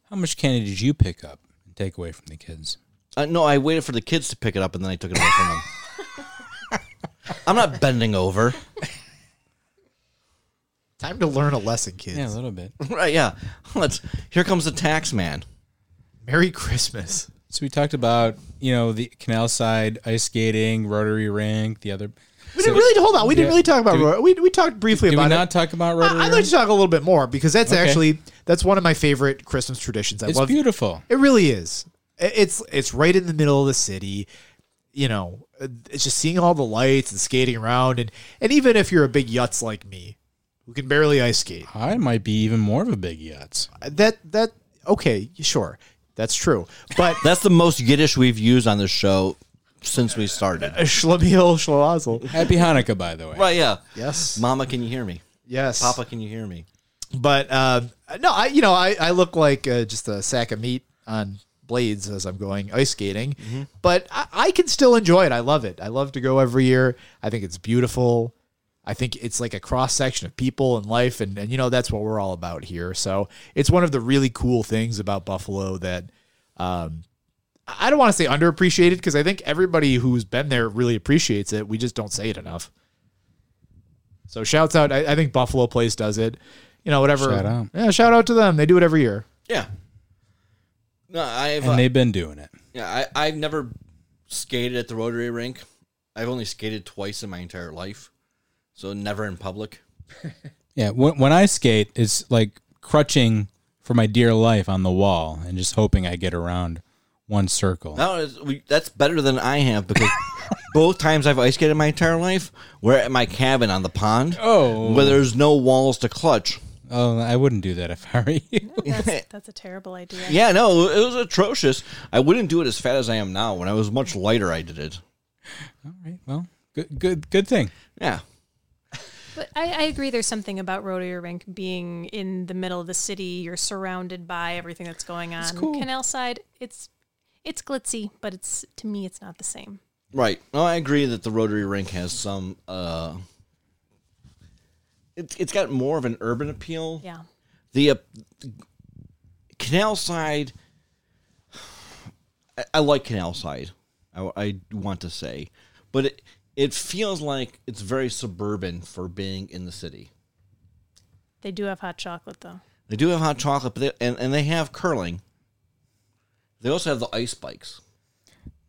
How much candy did you pick up and take away from the kids? Uh, no, I waited for the kids to pick it up and then I took it away from them. I'm not bending over. Time to learn a lesson, kids. Yeah, a little bit. right, yeah. Let's here comes the tax man. Merry Christmas. So we talked about you know the canal side ice skating, rotary rink, the other. We didn't really hold on. We didn't Yeah. really talk about. Did we- Ro- we, we talked briefly about. Did we about not it. talk about I- rotary? I'd like to talk a little bit more because that's Okay. actually that's one of my favorite Christmas traditions. I It's love beautiful. It really is. I- It's it's right in the middle of the city. You know, uh, it's just seeing all the lights and skating around, and and even if you're a big yutz like me, who can barely ice skate, I might be even more of a big yutz. that that okay, sure, that's true. But That's the most Yiddish we've used on this show since we started. Schlemiel Schlimazel. Happy Hanukkah, by the way. Right, yeah. Yes, Mama, can you hear me? yes, Papa, can you hear me? But um, no, I you know I, I look like uh, just a sack of meat on blades as I'm going ice skating, Mm-hmm. but I, I can still enjoy it. I love it. I love to go every year. I think it's beautiful. I think it's like a cross section of people and life, and, and you know that's what we're all about here. So it's one of the really cool things about Buffalo that um, I don't want to say underappreciated because I think everybody who's been there really appreciates it. We just don't say it enough. So shouts out. I, I think Buffalo Place does it. You know, whatever. Shout out. Yeah, shout out to them. They do it every year. Yeah. No, I've And uh, they've been doing it. yeah, I, I've never skated at the Rotary rink. I've only skated twice in my entire life, so never in public. Yeah, when, when I skate, it's like crutching for my dear life on the wall and just hoping I get around one circle. That is, we, that's better than I have because both times I've ice skated my entire life, we're at my cabin on the pond, Oh. where there's no walls to clutch. Oh, I wouldn't do that if I were you. That's, that's a terrible idea. Yeah, no, it was atrocious. I wouldn't do it as fat as I am now. When I was much lighter, I did it. All right, well, good, good, good thing. Yeah. But I, I agree. There's something about Rotary Rink being in the middle of the city. You're surrounded by everything that's going on. cool. Canal side, it's it's glitzy, but it's to me, it's not the same. Right. No, I agree that the Rotary Rink has some. uh It's it's got more of an urban appeal. Yeah. The uh, Canal Side. I, I like Canal Side. I, I want to say, but it it feels like it's very suburban for being in the city. They do have hot chocolate though. They do have hot chocolate, but they, and and they have curling. They also have the ice bikes.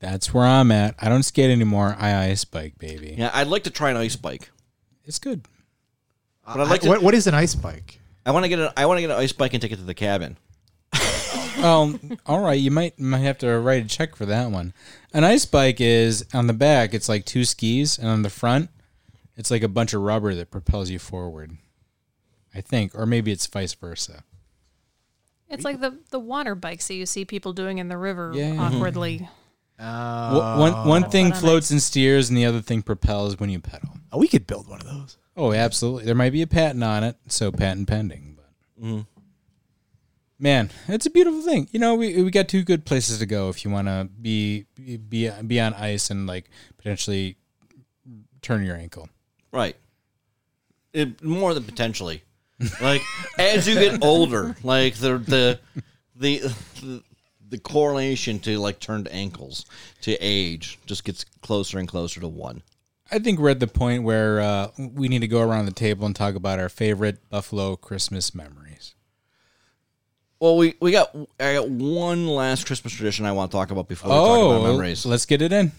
That's where I'm at. I don't skate anymore. I ice bike, baby. Yeah, I'd like to try an ice bike, It's good. but I'd like to. what, what is an ice bike? I want to get an I want to get an ice bike and take it to the cabin. Well, all right. You might might have to write a check for that one. An ice bike is on the back. It's like two skis, and on the front, it's like a bunch of rubber that propels you forward. I think, or maybe it's vice versa. It's like the the water bikes that you see people doing in the river Yeah, yeah. awkwardly. Wh- one one oh. thing But floats and steers, and the other thing propels when you pedal. Oh, we could build one of those. Oh, absolutely. There might be a patent on it, so patent pending. But mm-hmm. man, it's a beautiful thing. You know, we we got two good places to go if you want to be be be on ice and like potentially turn your ankle. Right. It, more than potentially. Like as you get older, like the the the the, the correlation to like turned ankles to age just gets closer and closer to one. I think we're at the point where uh, we need to go around the table and talk about our favorite Buffalo Christmas memories. Well, we, we got I got one last Christmas tradition I want to talk about before we talk about memories. let's get it in.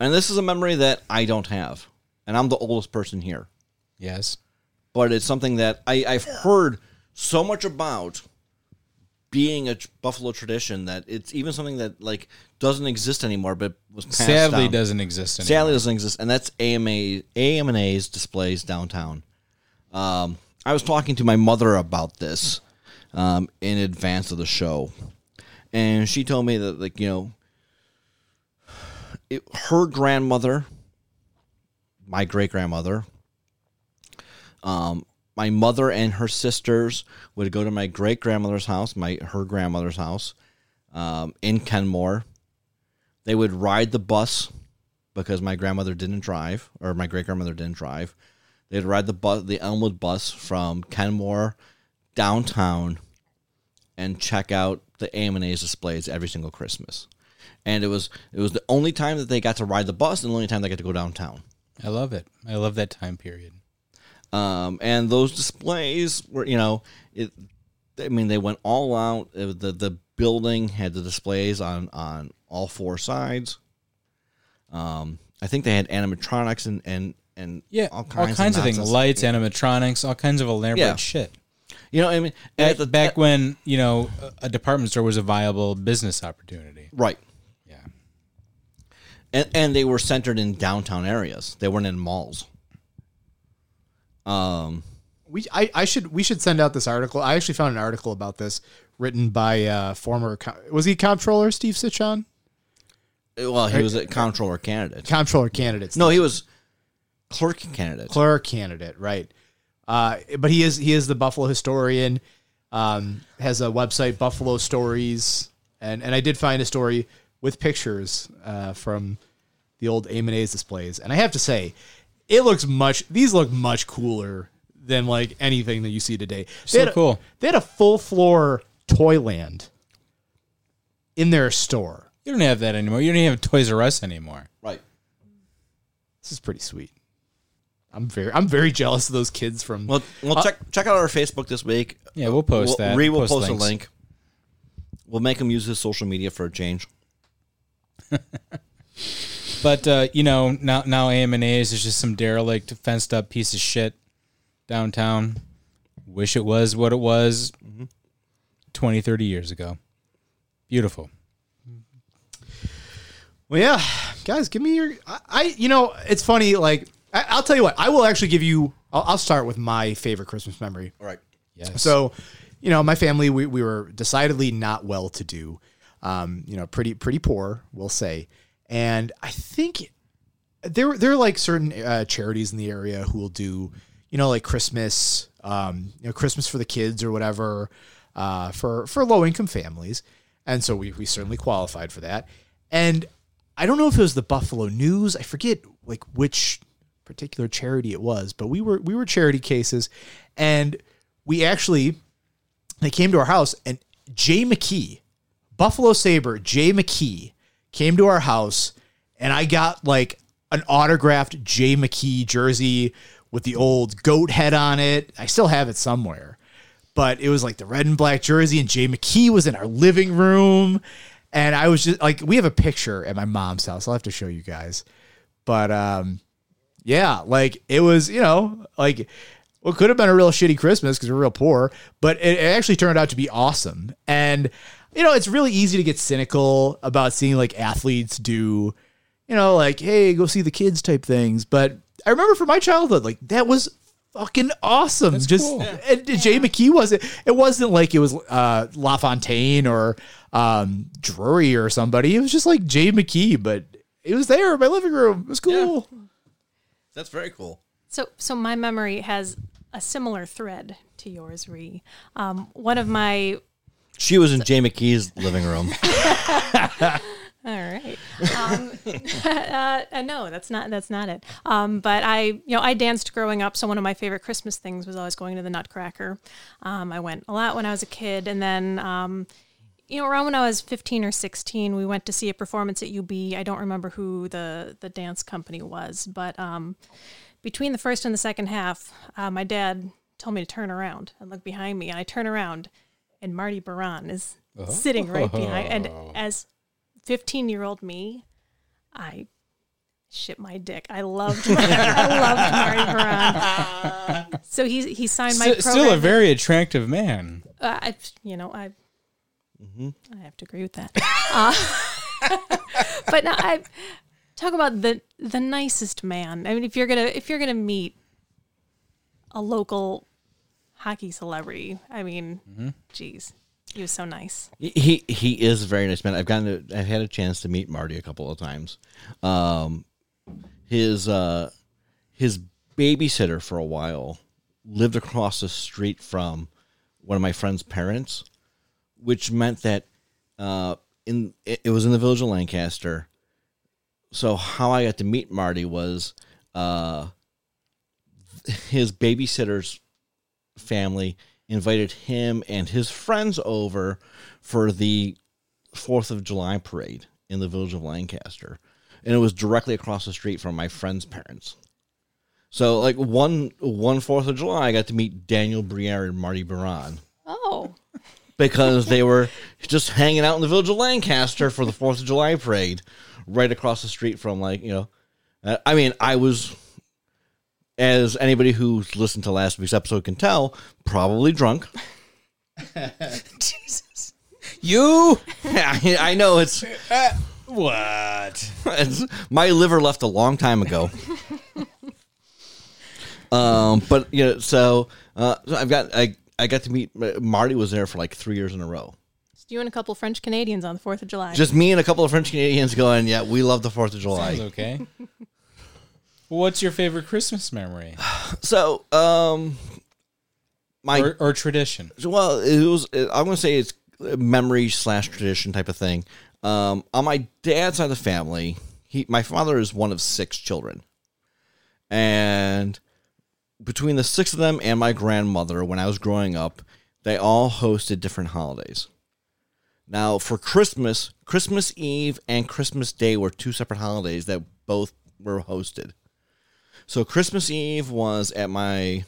And this is a memory that I don't have. And I'm the oldest person here. Yes. But it's something that I, I've heard so much about being a Buffalo tradition that it's even something that like doesn't exist anymore, but was passed Sadly, down. doesn't exist anymore. Sadly doesn't exist, and that's AMA AMA's displays downtown. Um, I was talking to my mother about this um, in advance of the show, and she told me that like you know, it, her grandmother, my great grandmother, um, my mother and her sisters would go to my great grandmother's house, my her grandmother's house, um, in Kenmore. They would ride the bus because my grandmother didn't drive, or my great grandmother didn't drive. They'd ride the bus, the Elmwood bus from Kenmore downtown, and check out the AMA's displays every single Christmas. And it was it was the only time that they got to ride the bus, and the only time they got to go downtown. I love it. I love that time period. Um, and those displays were, you know, it. I mean, they went all out. It the the building had the displays on on all four sides. Um, I think they had animatronics and and and Yeah, all kinds, of, things, nonsense. lights, animatronics, all kinds of elaborate Yeah. shit. You know, I mean, Back, at the back when you know a a department store was a viable business opportunity. right, Yeah, and and they were centered in downtown areas. They weren't in malls. Um, We I, I should we should send out this article. I actually found an article about this written by uh, former was he comptroller Steve Cichon? well, he was a comptroller candidate. Comptroller candidate. No, he was clerk candidate. clerk candidate, right? Uh, but he is he is the Buffalo historian. Um, has a website, Buffalo Stories, and and I did find a story with pictures uh, from the old A's displays, and I have to say, it looks much. These look much cooler than like anything that you see today. They So had a- cool. they had a full floor Toyland in their store. you don't have that anymore. You don't even have Toys R Us anymore. Right. This is pretty sweet. I'm very I'm very jealous of those kids from Well, well, uh, check check out our Facebook this week. Yeah, we'll post We'll- that. Ree will Post post, a link. We'll make him use his social media for a change. But uh, you know, now now AM and A's is just some derelict, fenced up piece of shit downtown. Wish it was what it was 20, 30 years ago. Beautiful. Well, yeah, guys, give me your. I, I you know, it's funny. Like, I, I'll tell you what. I will actually give you. I'll, I'll start with my favorite Christmas memory. All right. Yes. So, you know, my family we, we were decidedly not well to do. Um, you know, pretty pretty poor, we'll say. And I think there there are like certain uh, charities in the area who will do, you know, like Christmas, um, you know, Christmas for the kids or whatever, uh, for for low income families. And so we we certainly qualified for that. And I don't know if it was the Buffalo News. I forget like which particular charity it was, but we were we were charity cases, and we actually they came to our house and Jay McKee, Buffalo Saber, Jay McKee came to our house and I got like an autographed Jay McKee jersey with the old goat head on it. I still have it somewhere. But it was like the red and black jersey and Jay McKee was in our living room and I was just like we have a picture at my mom's house. I'll have to show you guys. But um yeah, like it was, you know, like what could have been a real shitty Christmas because we're real poor, but it, it actually turned out to be awesome. And you know, it's really easy to get cynical about seeing like athletes do, you know, like hey, go see the kids type things. But I remember from my childhood, like that was fucking awesome. Just cool. and Jay McKee wasn't. It wasn't like it was uh, LaFontaine or um, Drury or somebody. It was just like Jay McKee, but it was there in my living room. It was cool. That's very cool. So, so my memory has a similar thread to yours, Ree. Um, one of my She was in Jay McKee's living room. All right. Um, uh, uh, no, that's not that's not it. Um, but I, you know, I danced growing up. So one of my favorite Christmas things was always going to the Nutcracker. Um, I went a lot when I was a kid, and then, um, you know, around when I was fifteen or sixteen, we went to see a performance at UB. I don't remember who the the dance company was, but um, between the first and the second half, uh, my dad told me to turn around and look behind me, and I turn around, and Marty Biron is sitting right behind, and as 15 year old me, I shit my dick. I loved I loved Marty Biron. So he he signed my program. still a very attractive man. uh, I you know I I have to agree with that. Uh, but now I talk about the the nicest man. I mean, if you're gonna if you're gonna meet a local hockey celebrity, I mean, geez, he was so nice. He he- he is a very nice man. I've gotten to, I've had a chance to meet Marty a couple of times. Um, his uh, his babysitter for a while lived across the street from one of my friend's parents, which meant that uh, in it, it was in the village of Lancaster. So how I got to meet Marty was uh, his babysitter's family invited him and his friends over for the Fourth of July parade in the village of Lancaster, and it was directly across the street from my friend's parents. So, like one one Fourth of July, I got to meet Daniel Briere and Marty Biron Oh, because they were just hanging out in the village of Lancaster for the Fourth of July parade, right across the street from like you know. Uh, I mean, I was, as anybody who's listened to last week's episode can tell, probably drunk. Jesus. You I, I know it's, what? it's my liver left a long time ago. um, but you know, so uh, so I've got I I got to meet Marty was there for like three years in a row. it's you and a couple French Canadians on the Fourth of July. Just me and a couple of French Canadians going, yeah, we love the Fourth of July. Sounds okay. What's your favorite Christmas memory So, um, my or, or tradition? well, it was. I'm going to say it's memory slash tradition type of thing. Um, on my dad's side of the family, he my father is one of six children, and between the six of them and my grandmother, when I was growing up, they all hosted different holidays. Now, for Christmas, Christmas Eve and Christmas Day were two separate holidays that both were hosted. So Christmas Eve was at my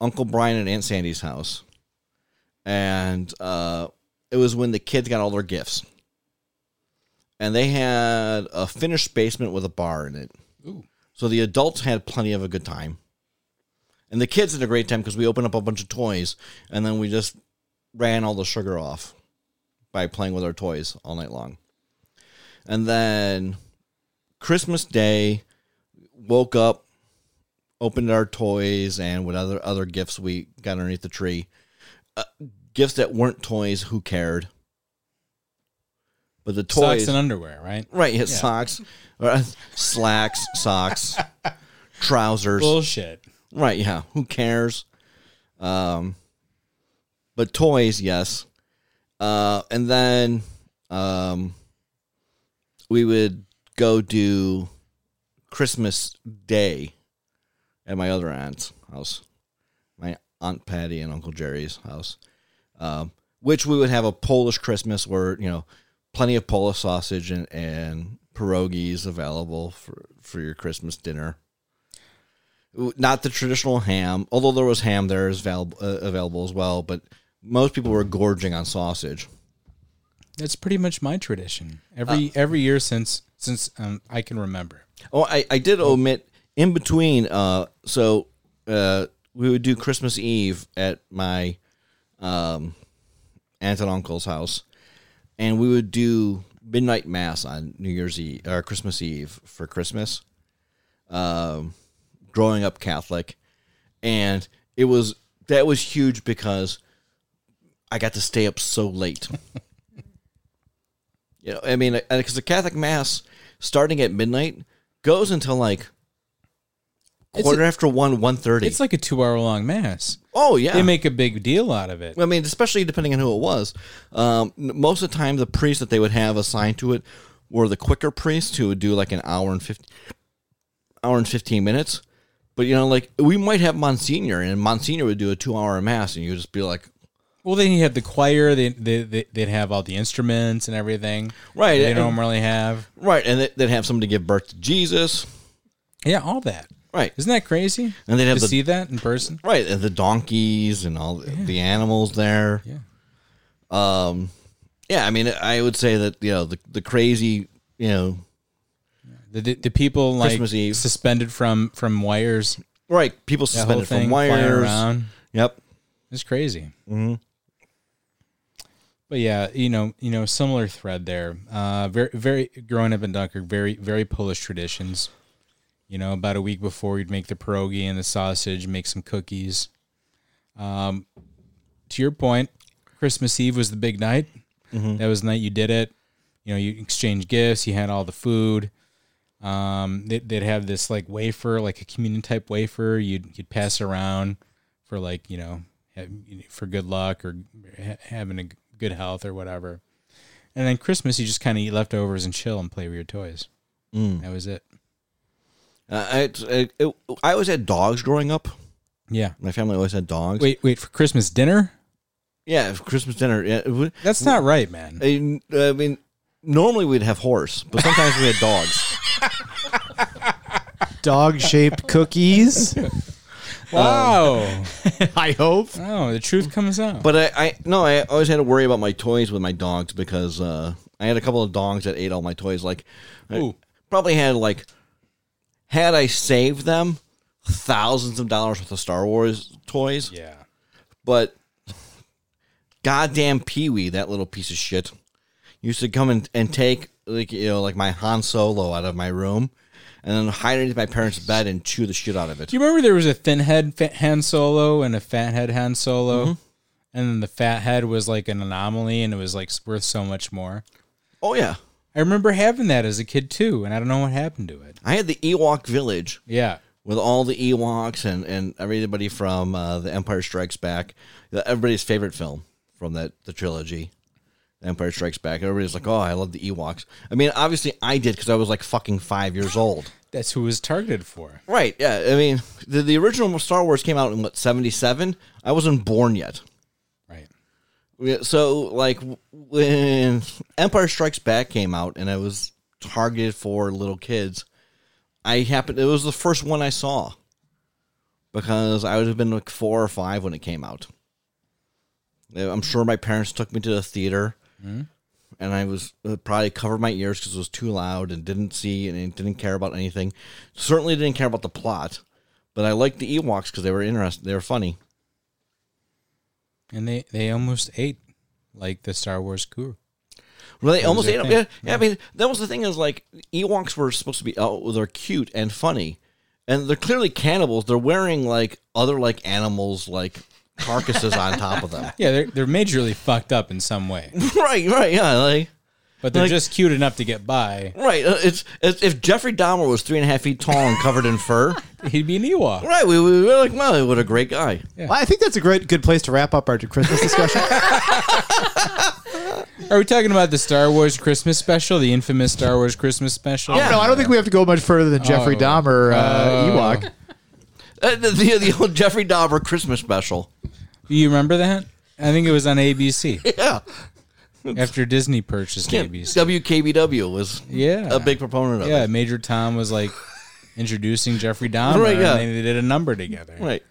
Uncle Brian and Aunt Sandy's house, and uh, it was when the kids got all their gifts, and they had a finished basement with a bar in it. So the adults had plenty of a good time, and the kids had a great time because we opened up a bunch of toys, and then we just ran all the sugar off by playing with our toys all night long. And then Christmas Day, woke up, opened our toys and what other other gifts we got underneath the tree. Uh, gifts that weren't toys, who cared? But the toys, Socks and underwear, right? right? Hit socks, uh, slacks, socks, trousers. Bullshit. Right, yeah. Who cares? Um but toys, yes. Uh and then um we would go do Christmas Day at my other aunt's house. My Aunt Patty and Uncle Jerry's house. Um which we would have a Polish Christmas where, you know, plenty of Polish sausage and, and pierogies available for, for your Christmas dinner not the traditional ham, although there was ham there is val- uh, available as well. But most people were gorging on sausage. That's pretty much my tradition. Every every year since since um, I can remember. Oh, I, I did omit in between. Uh, so uh, we would do Christmas Eve at my um, aunt and uncle's house, and we would do midnight mass on New Year's Eve or Christmas Eve for Christmas. Um, growing up Catholic, and it was that was huge because I got to stay up so late. you know, I mean, because the Catholic Mass starting at midnight goes until like quarter after one, one thirty. It's like a two hour long mass. oh yeah, They make a big deal out of it. I mean, especially depending on who it was. Um, most of the time, the priests that they would have assigned to it were the quicker priests who would do like an hour and fifty, hour and fifteen minutes. But you know, like we might have Monsignor, and Monsignor would do a two-hour mass, and you would just be like, Well, then you have the choir. They, they, they, they'd have all the instruments and everything. Right, They and- don't really have. right, and they- they'd have somebody to give birth to Jesus, Yeah, all that. Right, Isn't that crazy? And they'd have to the- see that in person. right, and the donkeys and all the, the animals there. Yeah. Um, yeah, I mean, I would say that you know the the crazy, you know, The, the, the people like suspended from from wires. right, people suspended from wires. Yep. It's crazy. Mm-hmm. But yeah, you know, you know, similar thread there. Uh, very, very growing up in Dunkirk, very, very Polish traditions. You know, about a week before, you'd make the pierogi and the sausage, make some cookies. Um, to your point, Christmas Eve was the big night. That was the night you did it. You know, you exchanged gifts. You had all the food. Um, they, they'd have this like wafer, like a communion type wafer. You'd you'd pass around for like you know have, for good luck or ha- having a good health or whatever. And then Christmas, you just kind of eat leftovers and chill and play with your toys. That was it. Uh, I, it, it, I always had dogs growing up. Yeah. My family always had dogs. Wait, wait for Christmas dinner? Yeah, for Christmas dinner. Yeah, it That's not right, man. I, I mean, normally we'd have horse, but sometimes we had dogs. Dog shaped cookies. Wow. I hope. oh, the truth comes out. But I, I no, I always had to worry about my toys with my dogs because uh, I had a couple of dogs that ate all my toys. Like, I Ooh. probably had like, had I saved them, thousands of dollars worth of Star Wars toys. yeah. But goddamn Pee Wee, that little piece of shit, used to come and, and take like you know like my Han Solo out of my room, and then hide it underneath my parents' bed and chew the shit out of it. Do you remember there was a thin head fa- Han Solo and a fat head Han Solo? Mm-hmm. And then the fat head was like an anomaly and it was like worth so much more. Oh yeah, I remember having that as a kid too, and I don't know what happened to it. I had the Ewok Village Yeah. with all the Ewoks and and everybody from uh, the Empire Strikes Back, everybody's favorite film from that the trilogy. Empire Strikes Back. Everybody's like, "Oh, I love the Ewoks." I mean, obviously, I did because I was like fucking five years old. That's who it was targeted for. Right. Yeah. I mean, the, the original Star Wars came out in what seventy seven. I wasn't born yet. So like when Empire Strikes Back came out and it was targeted for little kids, I happened. It was the first one I saw because I would have been like four or five when it came out. I'm sure my parents took me to the theater. And I was uh, probably covered my ears because it was too loud and didn't see and didn't care about anything. Certainly didn't care about the plot, but I liked the Ewoks because they were interesting. They were funny. And they, they almost ate like the Star Wars crew. Well, they was almost ate ate 'em. thing. Yeah, yeah, I mean, that was the thing is like Ewoks were supposed to be oh, they're cute and funny, and they're clearly cannibals. They're wearing like other like animals like carcasses on top of them. Yeah, they're they're majorly fucked up in some way, right, right, yeah, like but they're Like- just cute enough to get by. right. uh, It's, it's if Jeffrey Dahmer was three and a half feet tall and covered in fur. He'd be an Ewok. Right, we, we were like, well, what a great guy. Well, I think that's a great good place to wrap up our Christmas discussion. Are we talking about the Star Wars Christmas special, the infamous Star Wars Christmas special? Yeah. no, I don't think we have to go much further than Jeffrey Oh. Dahmer uh, Oh. Ewok. Uh, the, the the old Jeffrey Dahmer Christmas special. You remember that? I think it was on ABC Yeah, after Disney purchased ABC. WKBW was Yeah, a big proponent of Yeah, it. Major Tom was like introducing Jeffrey Dahmer, Right, yeah. and they did a number together. Right.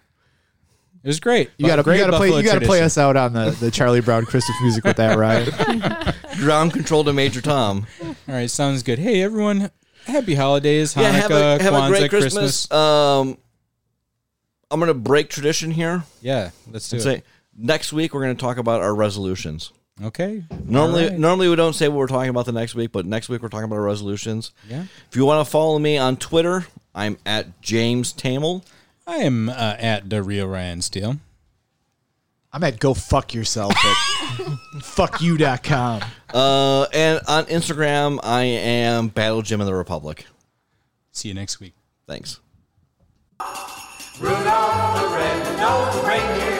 It was great. You got to great you got to play Buffalo you got to play us out on the, the Charlie Brown Christmas music with that, right? Ground control to Major Tom. All right, sounds good. Hey, everyone, happy holidays, Hanukkah, yeah, have a, have Kwanzaa, a great Christmas. Um, I'm gonna break tradition here Yeah, let's do and it. say next week we're gonna talk about our resolutions. Okay. Normally, right. normally we don't say what we're talking about the next week, but next week we're talking about our resolutions. Yeah. If you want to follow me on Twitter, I'm at James Tamil. I am uh, at the real Ryan Steele. I'm at go fuck yourself at fuckyou.com. Uh, and on Instagram, I am Battle Gym of the Republic. See you next week. Thanks. Rudolph the red-nosed reindeer